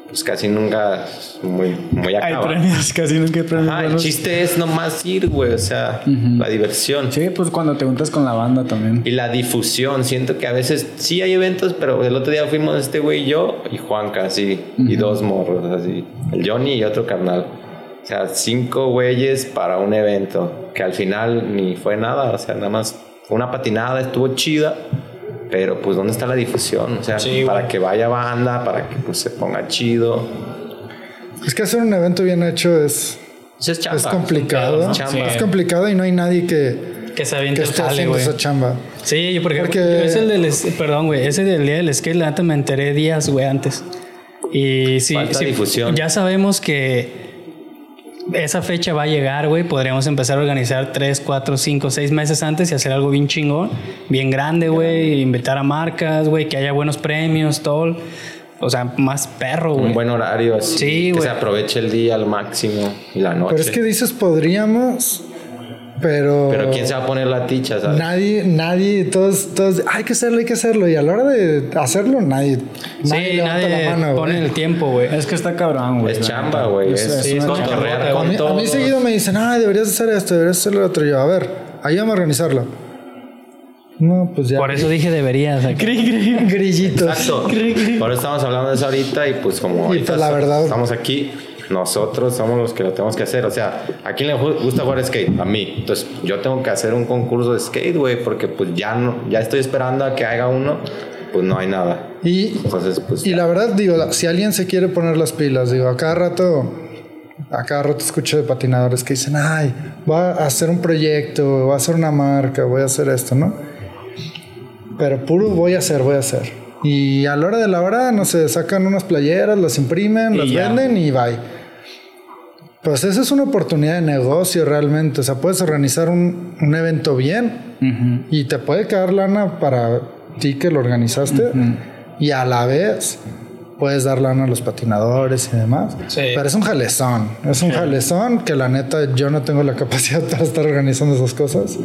pues casi nunca muy, muy Hay acaba. premios, casi nunca hay premios. Ajá, el chiste es nomás ir, güey. O sea, la diversión. Sí, pues cuando te juntas con la banda también. Y la difusión, siento que a veces sí hay eventos, pero el otro día fuimos este güey y yo y Juanca, así, y dos morros, así, el Johnny y otro carnal. O sea, cinco güeyes para un evento, que al final ni fue nada, o sea, nada más una patinada, estuvo chida, pero pues ¿dónde está la difusión? O sea, Sí, para güey. que vaya banda, para que pues se ponga chido. Es que hacer un evento bien hecho es, Eso es chamba. es complicado. Es chamba. Es complicado y no hay nadie que, Que se que aviente el jale, güey. esa chamba. Sí, yo por ejemplo, Porque- yo ese el del, es- perdón, güey, ese del día del skate, la neta me enteré días, güey, antes. Y sí, Falta sí, difusión. ya sabemos que esa fecha va a llegar, güey. Podríamos empezar a organizar 3, 4, 5, 6 meses antes y hacer algo bien chingón, bien grande, güey. Invitar a marcas, güey, que haya buenos premios, todo. O sea, más perro, güey. Un buen horario así. Sí, que se aproveche el día al máximo y la noche. Pero es que dices podríamos, pero, Pero quién se va a poner la ticha, ¿sabes? nadie, nadie, todos, todos, hay que hacerlo, hay que hacerlo. Y a la hora de hacerlo, nadie, nadie sí, levanta nadie la mano. pone güey. el tiempo, güey. Es que está cabrón, güey. Es chamba, güey. Es, sí, es con A mí, todo. a mí seguido me dicen, ay, deberías hacer esto, deberías hacer lo otro. Yo, a ver, ayúdame a organizarlo. No, pues ya. Por eso dije deberías. Grillitos. Exacto. Por eso estamos hablando de eso ahorita y pues como ahorita pues, la so- verdad- estamos aquí, nosotros somos los que lo tenemos que hacer. O sea, ¿a quién le gusta jugar skate? A mí. Entonces yo tengo que hacer un concurso de skate, güey, porque pues ya no, ya estoy esperando a que haga uno, pues no hay nada. Y, Entonces, pues y la verdad, digo, si alguien se quiere poner las pilas, digo, a cada rato, a cada rato escucho de patinadores que dicen, ay, voy a hacer un proyecto, voy a hacer una marca, voy a hacer esto, ¿no? Pero puro voy a hacer, voy a hacer. Y a la hora de la hora, no sé, sacan unas playeras, las imprimen, Y las ya. venden y bye. Pues esa es una oportunidad de negocio realmente. O sea, puedes organizar un, un evento bien y te puede quedar lana para ti que lo organizaste y a la vez puedes dar lana a los patinadores y demás. Sí. Pero es un jalezón. Es un jalezón que la neta yo no tengo la capacidad para estar organizando esas cosas.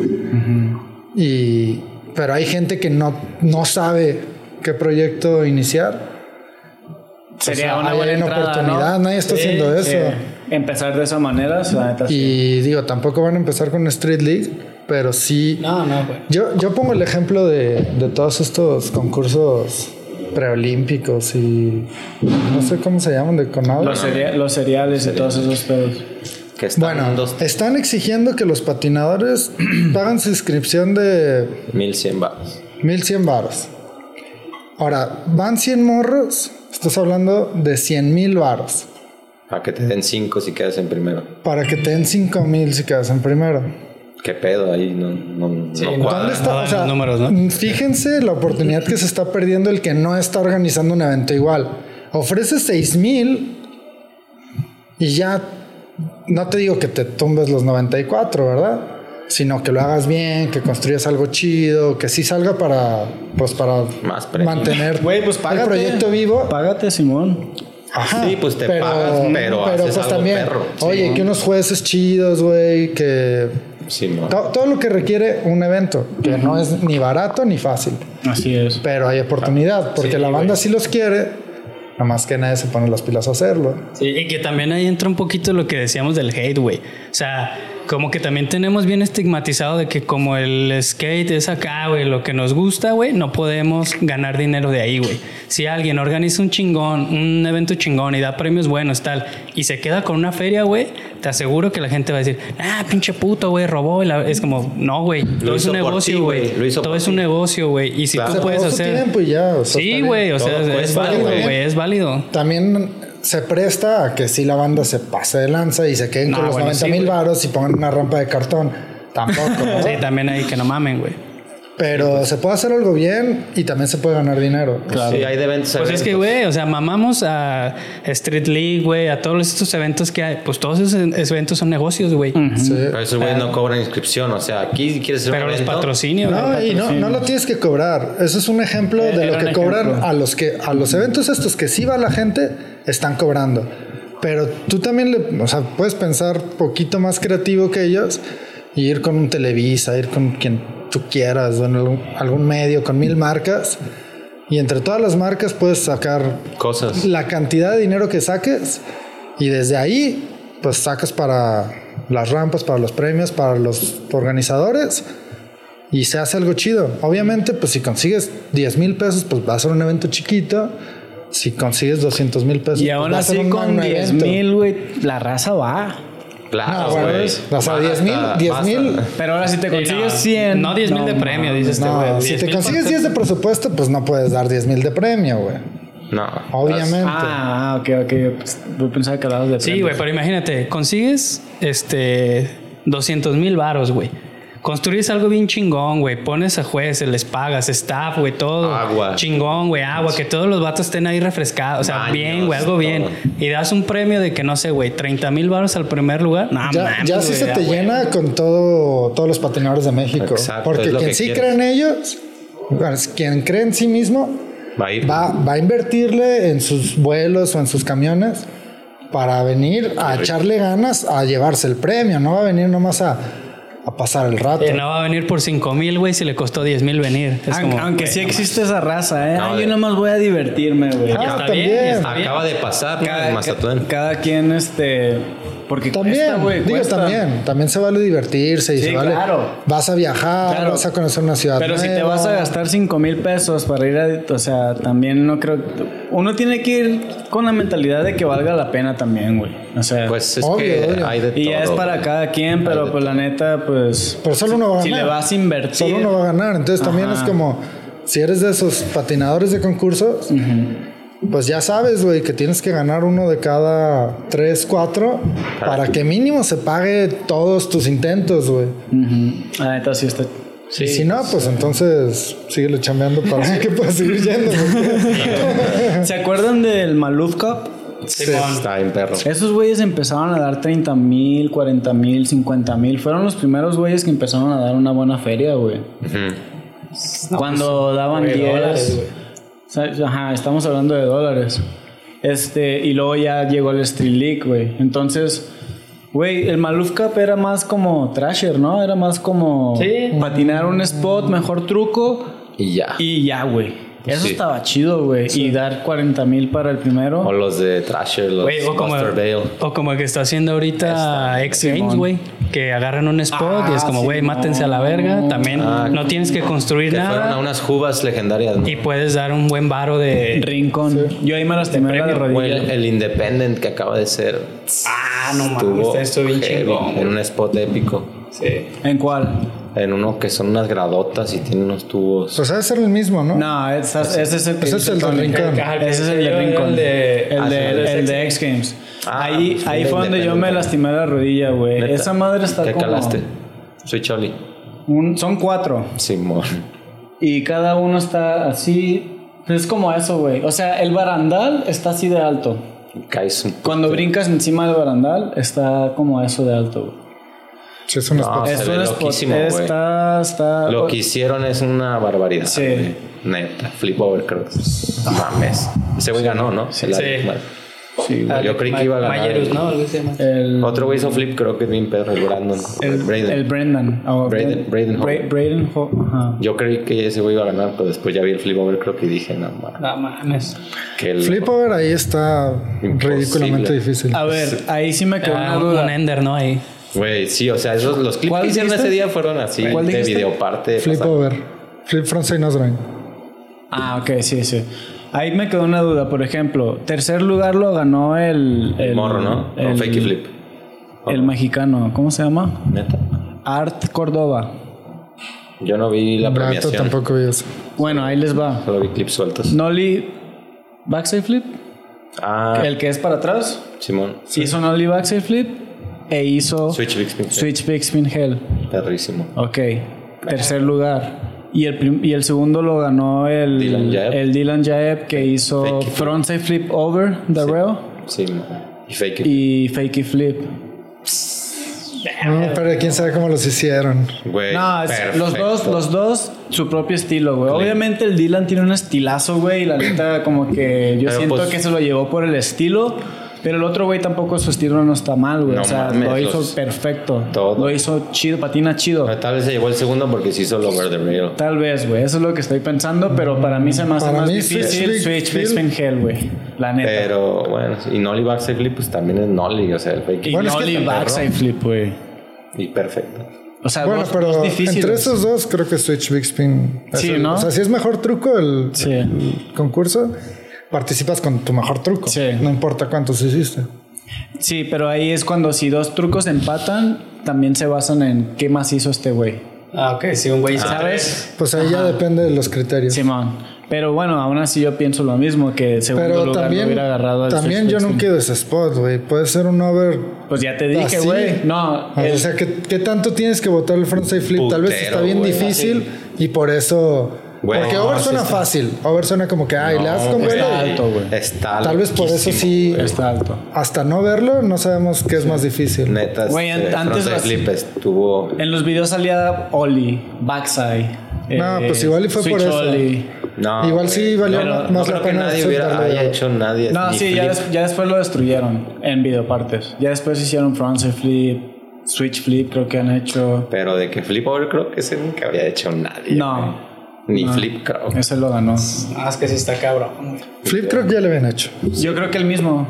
Y, pero hay gente que no, no sabe qué proyecto iniciar sería sea, una buena hay una entrada, oportunidad, ¿no? nadie está haciendo eso. Empezar de esa manera, la neta, sí. Y digo, tampoco van a empezar con Street League, pero sí. No, no, güey. Yo, yo pongo el ejemplo de, de todos estos concursos preolímpicos y no sé cómo se llaman de Conado. Los, cerea- los cereales y todos esos pedos. Que están Bueno, dos, están exigiendo que los patinadores pagan suscripción de 1100 baros. 1100 varos. Ahora, van 100 morros, estás hablando de 100 mil varos. Para que te den 5 si quedas en primero. Para que te den 5 mil si quedas en primero. ¿Qué pedo? Ahí no, no, no no. cuadra. ¿Dónde está? no O sea, números, ¿no? Fíjense la oportunidad que se está perdiendo el que no está organizando un evento igual. Ofrece 6 mil y ya no te digo que te tumbes los 94, ¿verdad? Sino que lo hagas bien, que construyas algo chido, que sí salga para, pues para Más mantener Güey, pues págate. el proyecto vivo. Págate, Simón. Ajá, Sí, pues te pagas, pero haces algo perro. Oye, que unos jueces chidos, güey, que Sí, no. todo lo que requiere un evento, que no es ni barato ni fácil. Así es. Pero hay oportunidad, porque la banda sí los quiere, nada más que nadie se pone las pilas a hacerlo. Sí, y que también ahí entra un poquito lo que decíamos del hate, güey. O sea, como que también tenemos bien estigmatizado de que como el skate es acá, güey, lo que nos gusta, güey, no podemos ganar dinero de ahí, güey. Si alguien organiza un chingón, un evento chingón y da premios buenos, tal, y se queda con una feria, güey, te aseguro que la gente va a decir, ah, pinche puto, güey, robó. y la- Es como, no, güey, todo es un por negocio, güey. Todo es un negocio, güey. Y si Claro. tú Se puedes hacer... tiempo y ya, o sea, Sí, güey, o sea, es válido, güey. es válido. También se presta a que si la banda se pase de lanza y se queden No, con los bueno, 90 sí, mil varos y pongan una rampa de cartón. Tampoco, ¿no? Sí, también hay que no mamen, güey. Pero se puede hacer algo bien y también se puede ganar dinero. Sí, hay de eventos. Pues es que, güey, o sea, mamamos a Street League, güey, a todos estos eventos que hay. Pues todos esos eventos son negocios, güey. Sí. Pero esos güeyes no cobran inscripción. O sea, aquí si quieres hacer Pero un los patrocinios, No, y no, no lo tienes que cobrar. Eso es un ejemplo Eh, de lo que cobran ejemplo. a los que a los eventos estos que sí va la gente están cobrando. Pero tú también le, o sea, puedes pensar poquito más creativo que ellos y ir con un Televisa, ir con quien tú quieras, o en algún, algún medio con mil marcas y entre todas las marcas puedes sacar cosas. la cantidad de dinero que saques y desde ahí pues sacas para las rampas, para los premios, para los organizadores y se hace algo chido. Obviamente pues si consigues 10 mil pesos pues va a ser un evento chiquito. Si consigues 200 mil pesos Y pues, aún así con gran 10 evento. mil, güey, la raza va. Claro, No, bueno, güey. o sea, Va 10 mil, hasta- 10 va mil. Pero ahora si te Sí, consigues no, 100. No 10 mil de premio, dice este No, güey. si 10 te consigues por- 10 de presupuesto pues no puedes dar 10 mil de premio, güey. No. Obviamente. Ah, ok, ok. Pues, Yo pensaba que hablabas de Sí, premios. güey, pero imagínate, consigues este 200 mil varos, güey. Construyes algo bien chingón, güey. Pones a jueces, les pagas, staff, güey, todo. Agua. Chingón, güey, agua. Que todos los vatos estén ahí refrescados. O sea, Baños, bien, güey, algo bien. todo. Y das un premio de que, no sé, güey, 30 mil varos al primer lugar. No, ya, ya sí se te llena con todo, todos los patinadores de México. Exacto, Porque quien sí cree en ellos, bueno, quien cree en sí mismo, Va a ir. va, va a invertirle en sus vuelos o en sus camiones para venir a echarle ganas a llevarse el premio. No va a venir nomás a, a pasar el rato. Eh, no va a venir por 5 mil, güey, si le costó 10 mil venir. Es Aunque, como, aunque sí no existe esa raza, ¿eh? No, de- yo nomás voy a divertirme, güey. Ah, está bien, está bien. Acaba de pasar Cada, en Mazatlán. cada quien, este. Porque También, cuesta, güey, digo, cuesta. también, también se vale divertirse y Sí, se vale. claro. Vas a viajar, Claro. vas a conocer una ciudad. Pero si te vas a gastar 5 mil pesos para ir a. O sea, también no creo. Uno tiene que ir con la mentalidad de que valga la pena también, güey. O sea. Pues es Obvio, que obvio. hay de todo. y ya es para cada quien, pero pues la neta, pues. Pero solo uno va a Si ganar. le vas a invertir. Solo uno va a ganar. Entonces también Ajá. es como, si eres de esos patinadores de concursos, pues ya sabes, güey, que tienes que ganar uno de cada tres, cuatro, para que mínimo se pague todos tus intentos, güey. Ujú. La neta sí está. Y si no, pues entonces síguele chambeando para que puedas seguir yendo. ¿Se acuerdan del Maluf Cup? Está en perro. Esos güeyes empezaron a dar 30 mil, 40 mil, 50 mil. Fueron los primeros güeyes que empezaron a dar una buena feria, güey. Cuando daban güey, 10. dólares, güey. Ajá, estamos hablando de dólares. Este, y luego ya llegó el Street League, güey. Entonces, güey, el Maluf Cup era más como Trasher, ¿no? Era más como Sí. patinar un spot, mejor truco Y ya. y ya, güey. Eso Sí. estaba chido, güey. Y dar 40 mil para el primero. O los de Thrasher, los Güey, o como, Buster Bale. o como el que está haciendo ahorita X Games, Simón. güey. Que agarran un spot y es como, Ah, güey, Simón. mátense a la verga. También Ah, no tienes que construir Que fueron a nada. unas jubas legendarias, ¿no? Y puedes dar un buen varo de. Rincón. Yo ahí me lastimé la rodilla. el, el Independent que acaba de ser. Ah, no mames, esto bien chingón. En un spot épico. Sí. ¿En cuál? En uno que son unas gradotas y tiene unos tubos. Pues ha de ser el mismo, ¿no? No, ese, ese es el que Ese es dice el de Tony. Rincón. Ese es el yo de era Rincón. el de- El Ah, de, sí, el de el X de Games. X Games. Ah, ahí pues, ahí fue donde yo me lastimé la rodilla, güey. Esa madre está ¿Qué como... calaste? Soy Choli. un- son cuatro. Simón. Y cada uno está así. Es como eso, güey. O sea, el barandal está así de alto. Caes un Cuando brincas encima del barandal, está como eso de alto, güey. Sí, es un No, spot. Es un spot. loquísimo, güey. Está, está... Lo que hicieron es una barbaridad. Sí. Neta. Flip over, creo es- Mames. Ese güey ganó, ¿no? Sí. El Sí. Sí, güey. Yo creí que iba a ganar. Mayerus, ¿no? El, Otro güey hizo flip, creo que es bien perro, el Brandon. el, Braden. el Brendan. Oh, Braden- Braden. Braden Hall, ajá. Yo creí que ese güey iba a ganar, pero después ya vi el flip over, creo que dije, no, mames. No mames. Que el, Flip over ahí está Imposible. ridículamente difícil. A ver, ahí sí me quedó una Ah, un duda. ender, ¿no? Ahí. Güey, sí, o sea, esos, los clips ¿Cuál que hicieron dijiste? ese día fueron así, ¿Cuál de dijiste? videoparte. Flip over. Flip frontside nose grind. Ah, ok, sí, sí. Ahí me quedó una duda. Por ejemplo, tercer lugar lo ganó el... El morro, ¿no? El, Con fakey flip. El mexicano. ¿Cómo se llama? Neta. Art Córdoba. Yo no vi la premiación. tampoco vi eso. Bueno, ahí les va. Solo vi clips sueltos. Nolly backside flip. Ah, El que es para atrás. Simón. Hizo Nolly backside flip. E hizo Switch Big Spin. Switch Big Spin Hell. Perrísimo. Ok. Tercer lugar. Y el, prim- y el segundo lo ganó el Dylan Jaeb. el Dylan Jaeb que hizo frontside flip over the rail Sí, y fake it. y fakey flip. No, pero quién sabe cómo los hicieron. Güey, No, es- los dos, los dos, su propio estilo, güey. Obviamente el Dylan tiene un estilazo, güey, y la neta como que yo Pero, siento pues- que se lo llevó por el estilo. Pero el otro güey tampoco su estilo no está mal, güey. No o sea, mames, lo hizo los- perfecto. todo. Lo hizo chido, patina chido. Pero Tal vez se llevó el segundo porque se hizo el over the rail. Tal vez, güey. Eso es lo que estoy pensando, pero para mí se me hace Para más difícil Switch Switch Big Big Spin Hell, güey. La neta. Pero bueno, y Nolly Backside Flip, pues también es Nolly, o sea, el fake y. Bueno, es que Nolly backside flip, güey. Y perfecto. O sea, Bueno, dos, pero dos difíciles. entre esos dos creo que Switch Big Spin. Sí, el- ¿no? O sea, si es mejor truco el, Sí. el concurso, participas con tu mejor truco. Sí. No importa cuántos hiciste. Sí, pero ahí es cuando si dos trucos empatan, también se basan en qué más hizo este güey. Ah, ok, sí, un güey. hizo ¿Sabes? Pues ahí ya depende de los criterios. Simón. Pero bueno, aún así yo pienso lo mismo, que segundo Pero lugar lo también, hubiera agarrado al también yo nunca he ido a ese spot, güey. Puede ser un over. Pues ya te dije, así. güey. No, O el- sea, ¿qué, qué tanto tienes que botar el frontside flip? Tal vez Putero, está bien güey. difícil y por eso. Porque no, over suena fácil. Over suena como que, ay, le das vuelo está alto, güey. Está Tal vez por eso sí. está alto. Hasta no verlo, no sabemos qué es más difícil. Neta, Güey, este, an- antes frontside las- flip estuvo... En los videos salía Ollie, Backside. No, eh, pues igual y fue por eso. Ollie. No, Igual sí valió No, más no la creo que pena nadie hubiera haya hecho nadie. No, sí, ya, des- ya después lo destruyeron en videopartes. Ya después hicieron frontside flip, switch flip, creo que han hecho. Pero de que flip over creo que ese nunca había hecho nadie. No, Ni flip creo. ese lo ganó. Ah, es que sí está cabrón. Flip creo que ya le habían hecho. Yo creo que el mismo.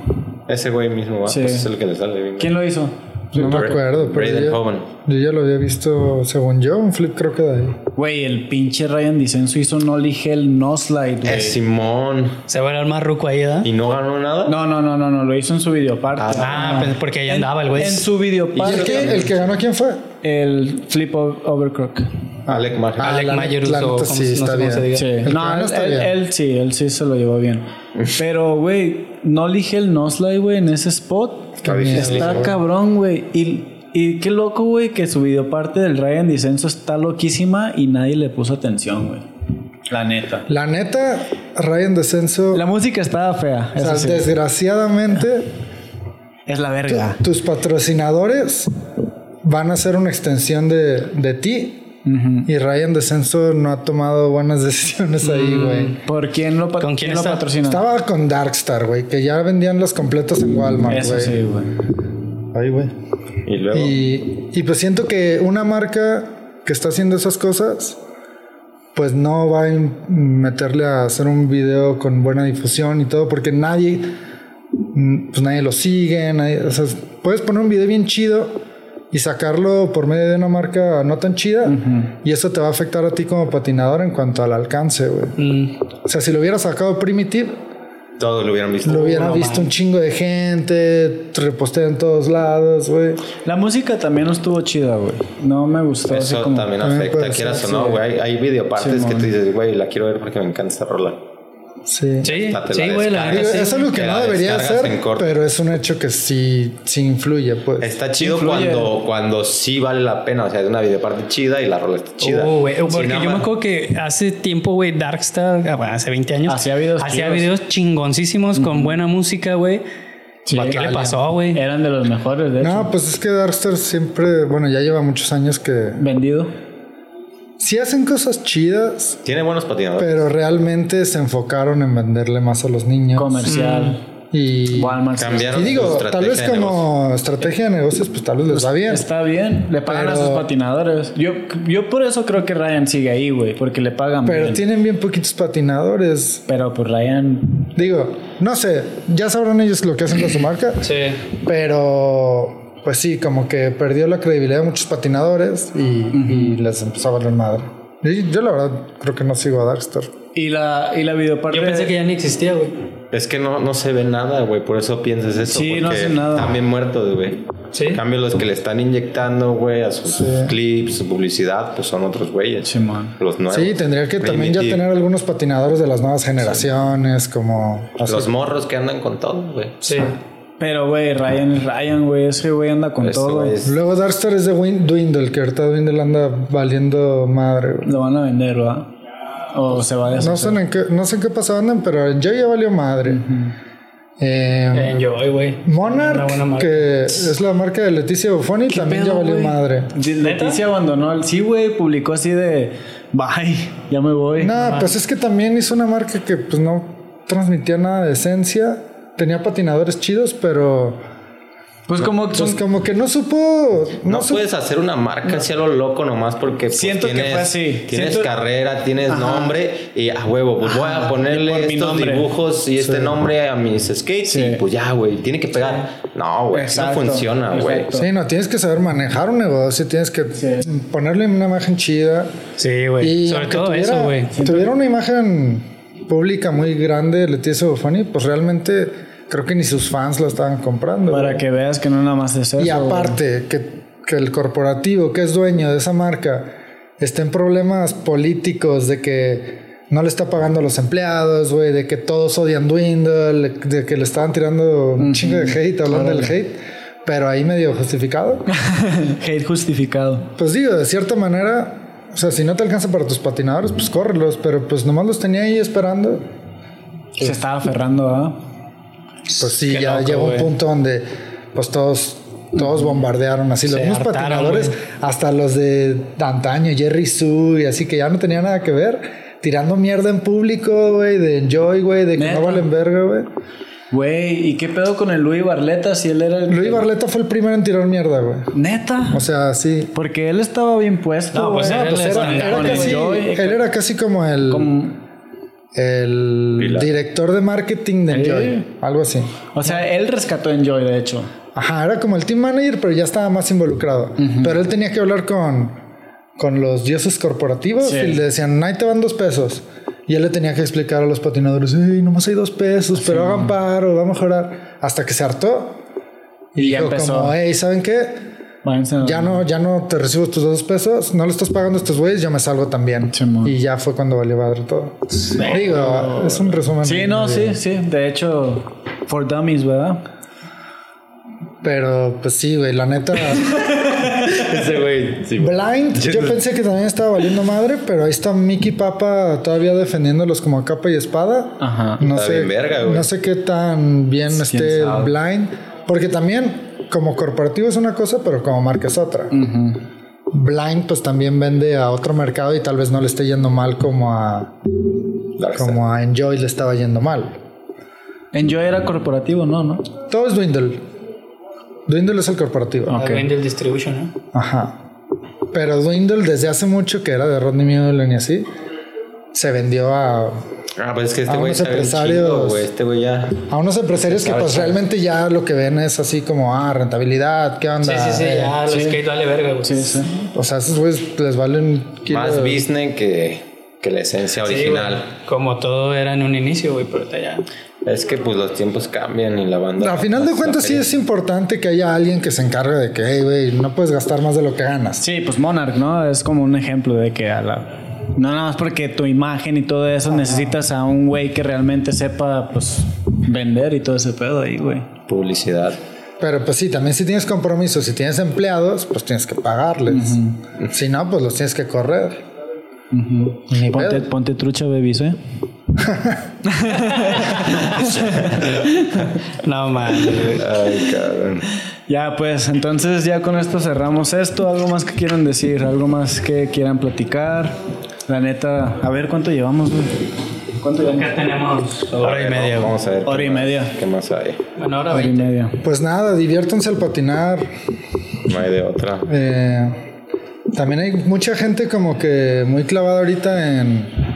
Ese güey mismo, va, Sí. pues es el que le sale bien. ¿Quién lo hizo? No me acuerdo, pero yo, yo ya lo había visto, según yo, un flip creo que de ahí. Güey, el pinche Ryan Dicenso hizo un Ollie Hell no slide, güey. Es Simón. Se va a ver el más ruco ahí, ¿verdad? ¿Y no ganó nada? No, no, no, no, no, lo hizo en su videoparte. Ah, pues porque ahí andaba el güey. En su ¿Y el videoparte. que, el que ganó quién fue? El flip o- overcrock. Alec Maher. Ah, Alec neta como- sí, no sé está bien. Sí. El No, ganó él, está él- bien. él sí, él sí se lo llevó bien. Pero, güey, no elige el Noslay, güey, en ese spot. Está Está cabrón, güey. Y, y qué loco, güey, que su videoparte del Ryan Dicenso está loquísima y nadie le puso atención, güey. La neta. La neta, Ryan Descenso, La música estaba fea. o sea, sí. desgraciadamente, Es la verga. tus patrocinadores van a ser una extensión de, de ti. Y Ryan Descenso no ha tomado buenas decisiones ahí, güey. ¿Por quién lo, pa- ¿Con quién lo patrocina? Estaba con Darkstar, güey, que ya vendían los completos en Walmart, Eso güey. sí, güey. Ahí, güey. Y luego. Y, y pues siento que una marca que está haciendo esas cosas, pues no va a meterle a hacer un video con buena difusión y todo, porque nadie, mm, pues nadie lo sigue, nadie- o sea, puedes poner un video bien chido y sacarlo por medio de una marca no tan chida y eso te va a afectar a ti como patinador en cuanto al alcance, güey. Mm, O sea, si lo hubiera sacado Primitive, Todos lo hubieran visto. lo hubieran visto un chingo de gente, repostea en todos lados, güey. La música también no estuvo chida, güey. No me gustó. así Eso como- también afecta, quieras ser, o no, sí. güey. Hay, hay videopartes que tú dices, güey, la quiero ver porque me encanta esta rola. Sí. Sí, sí, güey, la es algo que no debería hacer, pero es un hecho que sí, sí influye, pues. Está chido Influye. cuando, cuando sí vale la pena. O sea, es una videoparte chida y la rola está chida. Oh, güey, porque yo me acuerdo que hace tiempo, güey, Darkstar, ah, bueno, hace 20 años, Hacía videos hacía videos chingoncísimos con buena música, güey. Sí, ¿Qué le pasó, güey? Eran de los mejores, de hecho. No, pues es que Darkstar siempre, bueno, ya lleva muchos años que Vendido. Sí hacen cosas chidas, Tiene buenos patinadores. pero realmente se enfocaron en venderle más a los niños. Comercial. Y, Walmart. Cambiaron y digo, tal vez de como estrategia de negocios, pues tal vez les va bien. Está bien, le pagan a sus patinadores. Yo, yo por eso creo que Ryan sigue ahí, güey, porque le pagan Pero bien. tienen bien poquitos patinadores. Pero pues Ryan Digo, no sé, ya sabrán ellos lo que hacen con su marca. Sí. Pero, pues sí, como que perdió la credibilidad de muchos patinadores y, y les empezó a valer madre. Y yo la verdad creo que no sigo a Darkstar. y la y la videoparte Yo pensé que ya ni existía, güey. Es que no, no se ve nada, güey. Por eso piensas eso. Sí, no hacen nada. Están bien muertos, güey. Sí. En cambio, los que le están inyectando, güey, a sus, sus clips, su publicidad, pues son otros güeyes. Simón. Los nuevos. Sí, tendría que también ya tener algunos patinadores de las nuevas generaciones, como... así. Los morros que andan con todo, güey. Sí. Pero güey, Ryan es Ryan, güey, ese güey anda con Ese todo. güey es- Luego Darkstar es de Win- Dwindle, que ahorita Dwindle anda valiendo madre. güey. Lo van a vender, ¿verdad? O se va a No sé, deshacer. en qué, no sé en qué pasado andan, pero Enjoy ya valió madre. Eh, Enjoy, güey. Una Monarch, marca. que es la marca de Leticia Buffoni, también ya valió güey? madre. Di- Leticia abandonó el... Sí, güey, publicó así de... Bye, ya me voy. No, pues es que también hizo una marca que pues no transmitía nada de esencia. Tenía patinadores chidos, pero Pues como pues son... como que no supo... No, No, supo puedes hacer una marca así a lo loco nomás porque pues, Siento que tienes, fue así. tienes Siento- carrera, tienes nombre y a huevo, pues voy a ponerle estos dibujos y este nombre a mis skates Sí. y pues ya, güey, tiene que pegar. No, güey, eso no funciona, güey. Sí, no, tienes que saber manejar un negocio, tienes que ponerle una imagen chida. Sí, güey. Y Sobre todo tuviera, eso, güey. tuviera una imagen pública muy grande, Leticia Buffoni, pues realmente creo que ni sus fans la estaban comprando. Para güey. que veas que no nada más es eso. Y güey. aparte, que, que el corporativo que es dueño de esa marca está en problemas políticos de que no le está pagando a los empleados, güey, de que todos odian Dwindle, de que le estaban tirando un chingo de hate, hablando del hate, pero ahí medio justificado. Hate justificado. Pues digo, de cierta manera, o sea, si no te alcanza para tus patinadores, pues córrelos, pero pues nomás los tenía ahí esperando. Se estaba aferrando, ¿ah? Pues sí, Qué ya loco, llegó un punto donde pues todos todos bombardearon así los mismos patinadores, güey. hasta los de antaño, Jerry Sue y así que ya no tenía nada que ver, tirando mierda en público, güey, de enjoy, güey, de que Neta. no valen verga, güey. Güey, ¿y qué pedo con el Luis Barleta si él era el... Luis Barleta fue el primero en tirar mierda, güey. Neta. O sea, sí. Porque él estaba bien puesto. No, pues güey. él Pues es era, el era casi, él era casi como el, como- el Pilar. director de marketing de Enjoy, algo así. O sea, él rescató a Enjoy, de hecho. Ajá, era como el team manager, pero ya estaba más involucrado. Pero él tenía que hablar con, con los dioses corporativos Sí. y le decían, ahí te van dos pesos. Y él le tenía que explicar a los patinadores, hey, nomás hay dos pesos, pero hagan paro, va a mejorar. Hasta que se hartó. Y, Y dijo empezó. como, hey, ¿saben qué? Váyanse Ya no, ya no te recibo tus dos pesos, no le estás pagando a estos güeyes, yo me salgo también. Y ya fue cuando valió madre todo. Digo, es un resumen. Sí, no, sí, sí. De hecho, for dummies, ¿verdad? Pero pues sí, güey, la neta. Ese güey, sí, güey. Blind, yo pensé que también estaba valiendo madre, pero ahí está Mickey Papa todavía defendiéndolos como a capa y espada. Ajá. No Está sé, bien verga, güey. no sé qué tan bien esté sabe. Blind, porque también como corporativo es una cosa, pero como marca es otra. Blind pues también vende a otro mercado y tal vez no le esté yendo mal como a como a Enjoy le estaba yendo mal. Enjoy era corporativo, ¿no? ¿No? Todo es Dwindle. Dwindle es el corporativo. Ok. La del Distribution, ¿no? Ajá. Pero Dwindle desde hace mucho que era de Rodney Mullen y así, se vendió a, Ah, pues es que este A güey empresarios. Este güey ya. a unos empresarios que pues realmente ya lo que ven es así como, ah, rentabilidad, ¿qué onda? Sí, sí, sí, Eh, ya los skate vale verga, güey. Sí, sí. O sea, esos güeyes les valen Más de- business que, que la esencia Sí, original. Como todo era en un inicio, güey, pero ahorita ya. es que pues los tiempos cambian y la banda. Al final de cuentas sí es importante que haya alguien que se encargue de que, hey, güey, no puedes gastar más de lo que ganas. Sí, pues Monarch, ¿no? Es como un ejemplo de que a la... No nada más porque tu imagen y todo eso necesitas a un güey que realmente sepa, pues, vender y todo ese pedo ahí, güey. Publicidad. Pero pues sí, también si tienes compromisos, si tienes empleados, pues tienes que pagarles. Si no, pues los tienes que correr. Ponte, ponte trucha, babies, ¿eh? No mames. Ay, cabrón. Ya, pues, entonces ya con esto cerramos esto. ¿Algo más que quieran decir? ¿Algo más que quieran platicar? La neta, a ver cuánto llevamos, güey. ¿Cuánto llevamos? Tenemos A hora ver, y media, güey. Vamos a ver. Hora y más- media. ¿Qué más hay? Bueno, hora Hora y 20. media. Pues nada, diviértanse al patinar. No hay de otra. Eh, también hay mucha gente como que muy clavada ahorita en...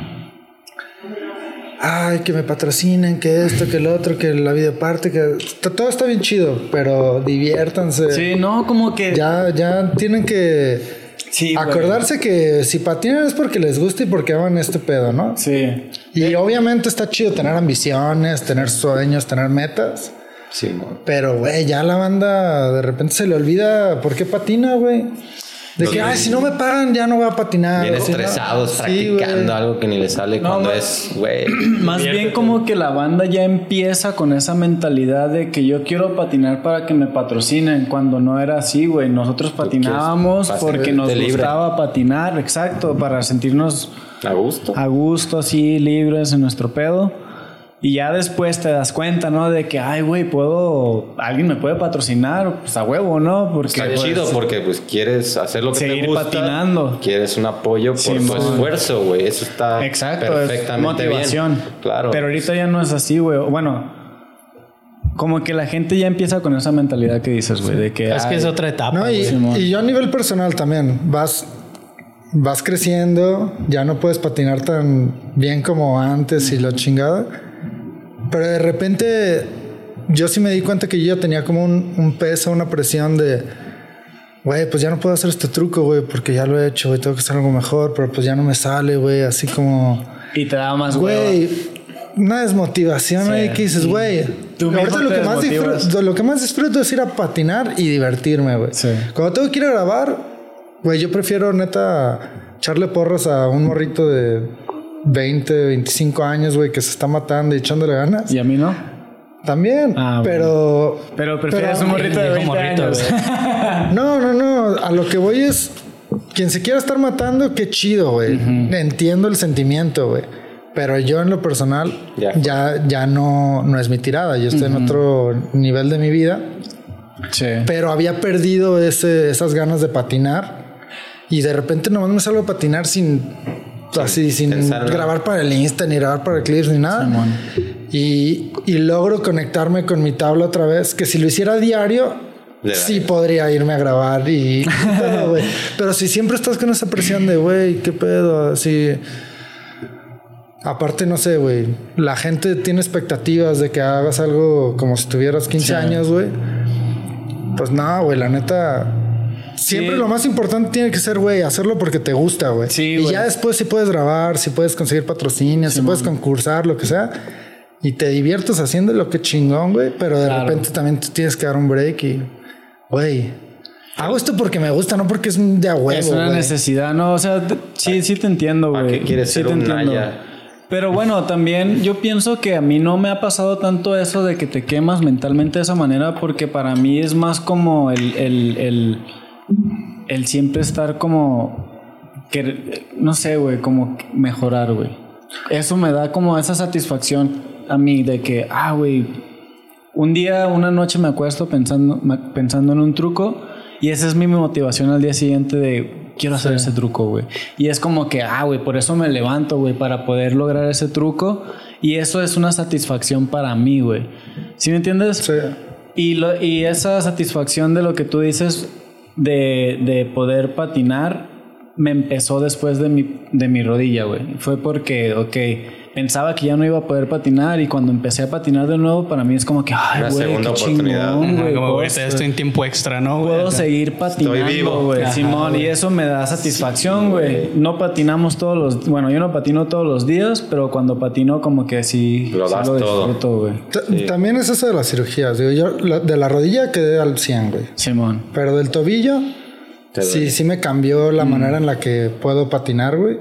Ay, que me patrocinen, que esto, que el otro, que la vida parte, que t- todo está bien chido, pero diviértanse. Sí, no, como que... Ya, ya tienen que Sí, acordarse que si patinan es porque les gusta y porque aman este pedo, ¿no? Sí. Y obviamente está chido tener ambiciones, tener sueños, tener metas. Sí. Pero, güey, ya la banda de repente se le olvida por qué patina, güey. De que, ay, si no me pagan, ya no voy a patinar. Bien estresados, Sí, practicando algo que ni le sale No, cuando es, güey. Más bien como que la banda ya empieza con esa mentalidad de que yo quiero patinar para que me patrocinen, cuando no era así, güey. Nosotros patinábamos porque nos gustaba patinar, exacto, para sentirnos A gusto. a gusto, así, libres en nuestro pedo. Y ya después te das cuenta, ¿no? De que, ay, güey, puedo, alguien me puede patrocinar, pues a huevo, ¿no? Porque Está pues, chido porque pues quieres hacer lo que Seguir te gusta. patinando. Quieres un apoyo por Sí, tu esfuerzo, güey. Eso está Exacto, perfectamente es motivación. bien. Claro. Pero ahorita ya no es así, güey. Bueno, como que la gente ya empieza con esa mentalidad que dices, güey, de que Es que es otra etapa. No, y, y yo a nivel personal también, vas, vas creciendo, ya no puedes patinar tan bien como antes y la chingada. Pero de repente yo sí me di cuenta que yo ya tenía como un, un peso, una presión de, güey, pues ya no puedo hacer este truco, güey, porque ya lo he hecho, güey, tengo que hacer algo mejor, pero pues ya no me sale, güey, así como, y te da más güey. una desmotivación ahí que dices, güey. Ahorita lo que, más disfruto, lo que más disfruto es ir a patinar y divertirme, güey. Sí. Cuando tengo que ir a grabar, güey, yo prefiero neta echarle porras a un morrito de 20, 25 años, güey, que se está matando y echándole ganas. Y a mí no. También, Ah, bueno. pero... Pero prefieres pero- un morrito de Viejo 20 morrito, años. No, no, no. A lo que voy es. Quien se quiera estar matando, qué chido, güey. Entiendo el sentimiento, güey. Pero yo en lo personal Ya. ya, ya, no, no es mi tirada. Yo estoy en otro nivel de mi vida. sí. Pero había perdido ese, esas ganas de patinar. Y de repente nomás me salgo a patinar sin. Así, sin nada. grabar para el Insta, ni grabar para el Clips, ni nada. Y, y logro conectarme con mi tabla otra vez. Que si lo hiciera a diario, sí podría irme a grabar y todo, güey. Pero si siempre estás con esa presión de, güey, qué pedo, así. Aparte, no sé, güey. La gente tiene expectativas de que hagas algo como si tuvieras 15 años, güey. Pues no, güey, la neta. Siempre Sí. lo más importante tiene que ser, güey, hacerlo porque te gusta, güey. Sí, y ya después si puedes grabar, si puedes conseguir patrocinio, si puedes concursar, lo que sea. Y te diviertes haciendo lo que chingón, güey. Pero de Claro. repente también te tienes que dar un break y, güey, hago esto porque me gusta, no porque es de a huevo, es una necesidad, no, o sea, sí, sí te entiendo, ¿Para güey. qué quieres Sí ser te un entiendo. Naya? Pero bueno, también yo pienso que a mí no me ha pasado tanto eso de que te quemas mentalmente de esa manera, porque para mí es más como el, el, el, el siempre estar como, que, no sé, güey, como mejorar, güey. Eso me da como esa satisfacción a mí de que, ah, güey, un día, una noche me acuesto pensando, pensando en un truco y esa es mi motivación al día siguiente de quiero hacer ese truco, güey. Y es como que, ah, güey, por eso me levanto, güey, para poder lograr ese truco y eso es una satisfacción para mí, güey. ¿Sí me entiendes? Sí. Y, lo, y esa satisfacción de lo que tú dices de, de poder patinar, me empezó después de mi, de mi rodilla, güey. Fue porque, ok, pensaba que ya no iba a poder patinar y cuando empecé a patinar de nuevo, para mí es como que, ay, güey, segunda qué oportunidad. chingón, güey. como güey, esto en tiempo extra, ¿no? güey? Puedo seguir patinando, vivo. güey, Simón, y eso me da satisfacción, güey. No patinamos todos los, bueno, yo no patino todos los días, pero cuando patino como que sí, Lo sí das lo todo. disfruto, güey. También es eso de las cirugías. Digo, yo la- de la rodilla quedé al 100, güey. Simón. Pero del tobillo, sí, sí me cambió la manera en la que puedo patinar, güey.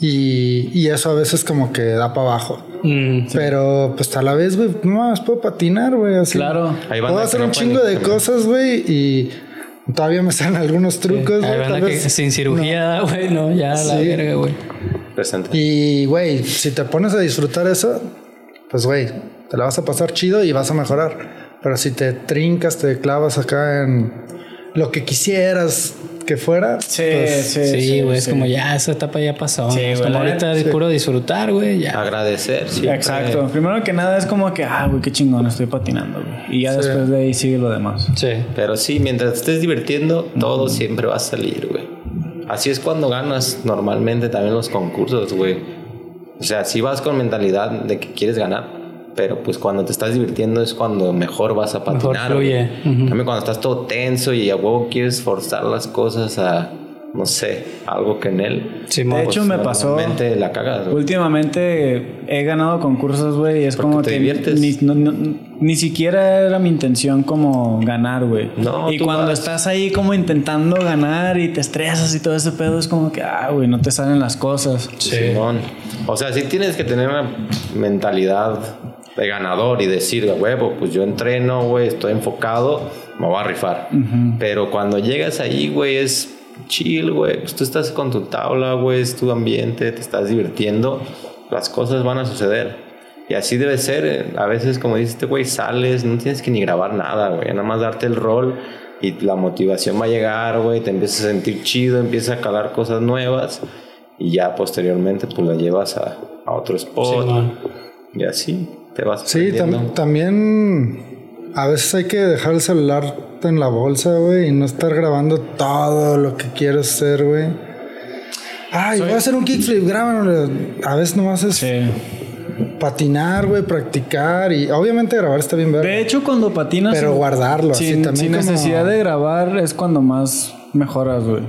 Y, y eso a veces como que da para abajo. Mm, Pero pues a la vez, güey, no más puedo patinar, güey. Así. Claro. Hay banda Puedo hacer un chingo de cosas, güey, y todavía me salen algunos trucos, güey. banda tal que vez- sin cirugía, güey, no. ya la Sí. verga, güey. Presente. Y, güey, si te pones a disfrutar eso, pues, güey, te la vas a pasar chido y vas a mejorar. Pero si te trincas, te clavas acá en lo que quisieras que fuera, Sí, pues, sí, Sí, güey, es sí. como ya esa etapa ya pasó. Sí, es güey, como ahorita es puro disfrutar, güey, ya. Agradecer, sí. Exacto. Primero que nada es como que, ah, güey, qué chingón estoy patinando, güey. Y ya Sí. después de ahí sigue lo demás. Sí. Pero sí, mientras estés divirtiendo, todo siempre va a salir, güey. Así es cuando ganas normalmente también los concursos, güey. O sea, si vas con mentalidad de que quieres ganar, pero pues cuando te estás divirtiendo es cuando mejor vas a Mejor patinar. fluye. güey. Ujú. También cuando estás todo tenso y a huevo quieres forzar las cosas a, no sé, algo que en él. Simón. De hecho, me pasó- Normalmente la cagas. Últimamente he ganado concursos, güey, y es Porque como te que diviertes. Ni, no- no- ni siquiera era mi intención como ganar, güey. No, y cuando vas. estás ahí como intentando ganar y te estresas y todo ese pedo, es como que, ah, güey, no te salen las cosas. Simón. O sea, sí tienes que tener una mentalidad de ganador y decir, "A huevo, pues yo entreno, güey, estoy enfocado, me voy a rifar. Pero cuando llegas ahí, güey, es chill, güey. Pues tú estás con tu tabla, güey, es tu ambiente, te estás divirtiendo, las cosas van a suceder. Y así debe ser. eh, A veces, como dices, güey, sales, no tienes que ni grabar nada, güey. Nada más darte el rol y la motivación va a llegar, güey. Te empiezas a sentir chido, empiezas a calar cosas nuevas y ya posteriormente, pues la llevas a, a otro spot. Simón. y así te vas. Sí, tam- también a veces hay que dejar el celular en la bolsa, güey, y no estar grabando todo lo que quieres hacer, güey. Ay, voy a hacer un kickflip, grábanlo. A veces nomás es Sí. patinar, güey, practicar y obviamente grabar está bien ver. De hecho, cuando patinas. Pero guardarlo, así sin, también sin como- necesidad de grabar es cuando más mejoras, güey.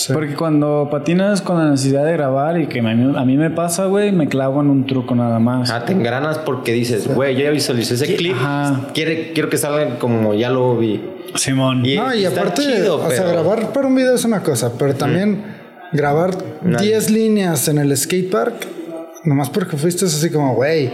Sí. Porque cuando patinas con la necesidad de grabar y que a mí, a mí me pasa, güey, me clavo en un truco nada más. Ah, te engranas porque dices, güey, yo ya visualicé ese clip. Ajá. Quiere, quiero que salga como ya lo vi. Simón. Y- No, y está aparte, chido, o sea, grabar para un video es una cosa, pero también grabar Nadie. 10 líneas en el skatepark, nomás porque fuiste así como, güey,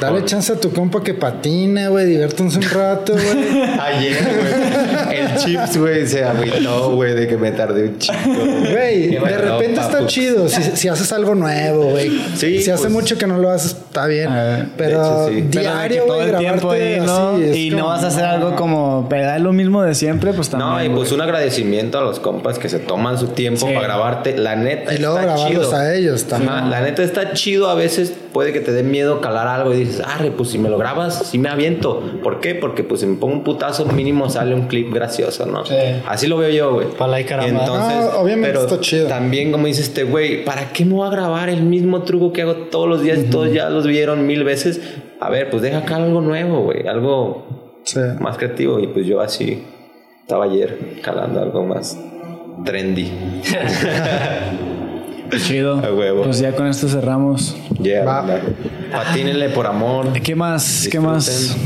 dale chance a tu compa que patine, güey, diviértanse un rato, güey. Ayer, güey, el chips, güey, se agüitó, güey, de que me tardé un chico. Güey, de bueno, repente está chido si, si haces algo nuevo, güey. Sí, si hace pues. mucho que no lo haces, está bien. Eh, pero hecho, sí. Diario, todo güey, el tiempo grabarte ahí, ¿no? así, y como- no vas a hacer algo como pegar lo mismo de siempre, pues también. No, y pues un agradecimiento a los compas que se toman su tiempo Sí. para grabarte. La neta Y luego está grabarlos chido. a ellos también. Ajá, la neta está chido. A veces puede que te dé miedo calar algo y dices, arre, pues si me lo grabas, sí me aviento. ¿Por qué? Porque pues si me pongo un putazo, mínimo sale un clip gracioso, ¿no? Sí. Así lo veo yo, güey. Y caramba. Entonces, No, obviamente pero está chido. También, como dice este güey, ¿para qué me voy a grabar el mismo truco que hago todos los días? Todos ya los vieron mil veces. A ver, pues deja acá algo nuevo, güey. Algo Sí. más creativo y pues yo así estaba ayer calando algo más trendy. Chido. A huevo. Pues ya con esto cerramos. Yeah, Va. banda. Patínenle por amor. ¿Qué más? ¿Qué más?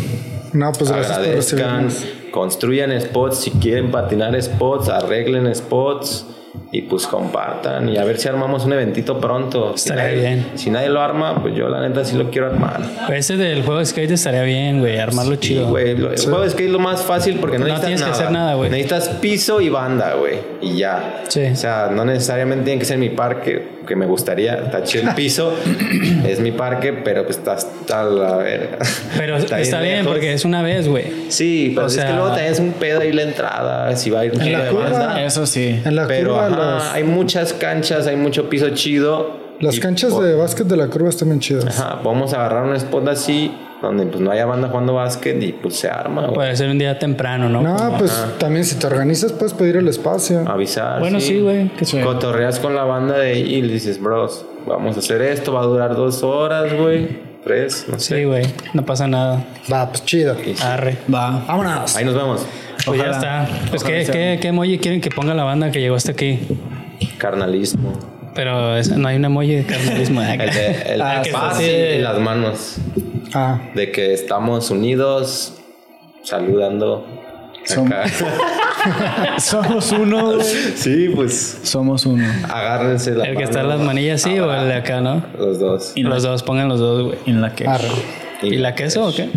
No, pues gracias por construyan spots si quieren patinar spots, arreglen spots y pues compartan y a ver si armamos un eventito pronto. Si Estaría nadie- bien. Si nadie lo arma, pues yo la neta sí lo quiero armar. Pues ese del juego de skate estaría bien, güey, armarlo chido. güey, el juego de skate es lo más fácil porque no, No necesitas tienes que hacer nada, güey. Necesitas piso y banda, güey. Y ya. Sí. O sea, no necesariamente tiene que ser mi parque, que me gustaría. Está chido el piso. es mi parque, pero pues está hasta la verga. Pero está, bien, lejos. porque es una vez, güey. Sí, pero O es sea- que luego también es un pedo ahí la entrada, si va a ir un En la de curva, banda. Eso sí. En la Pero curva, ajá, los- hay muchas canchas, hay mucho piso chido. las Y canchas de básquet de la curva están bien chidas. Ajá, podemos agarrar un spot así donde pues no haya banda jugando básquet y pues se arma, güey. Puede ser un día temprano, ¿no? No, pues también si te organizas puedes pedir el espacio. Avisar. bueno, sí, güey. que se- Cotorreas con la banda de ahí y le dices, bros, vamos a hacer esto, va a durar dos horas, güey. Tres, no sé. Sí, güey. No pasa nada. Va, pues chido. Sí. Arre. Va. Vámonos. Ahí nos vemos. Pues ya está. Pues Ojalá ¿qué, qué, qué emoji quieren que ponga la banda que llegó hasta aquí? Carnalismo. Pero es- no hay un emoji de carnalismo. El de el Ah, que paz y las manos. Ah, De que estamos unidos, saludando. Som- Acá. Somos uno. sí, pues Somos uno. agárrense la El que mano. está en las manillas, sí, o el de acá, ¿no? Los dos. Y Los dos, pongan los dos, güey. En la que. arre. ¿Y la queso o qué?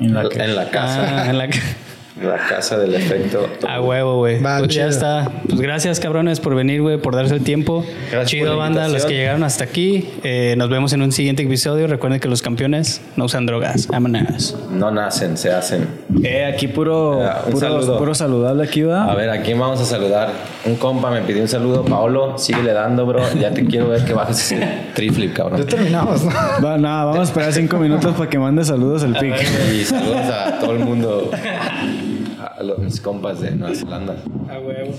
En la que. En la casa. Ah, en la que. La casa del efecto. A huevo, güey. Pues ya está. Pues gracias, cabrones, por venir, güey, por darse el tiempo. Gracias Chido, banda, los que llegaron hasta aquí. Eh, nos vemos en un siguiente episodio. Recuerden que los campeones no usan drogas. Vámonos. No nacen, se hacen. Eh, aquí puro, un puro, saludo. puro saludable aquí va. A ver, ¿a quién vamos a saludar? Un compa me pidió un saludo. Paolo, síguele dando, bro. Ya te quiero ver que bajes ese triflip, cabrón. Ya terminamos, ¿no? Va, nada, vamos a esperar cinco minutos para que mande saludos el pic. Y saludos a todo el mundo. A los, mis compas de Nueva Zelanda. A huevo.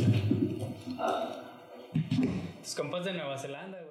Tus compas de Nueva Zelanda, güey.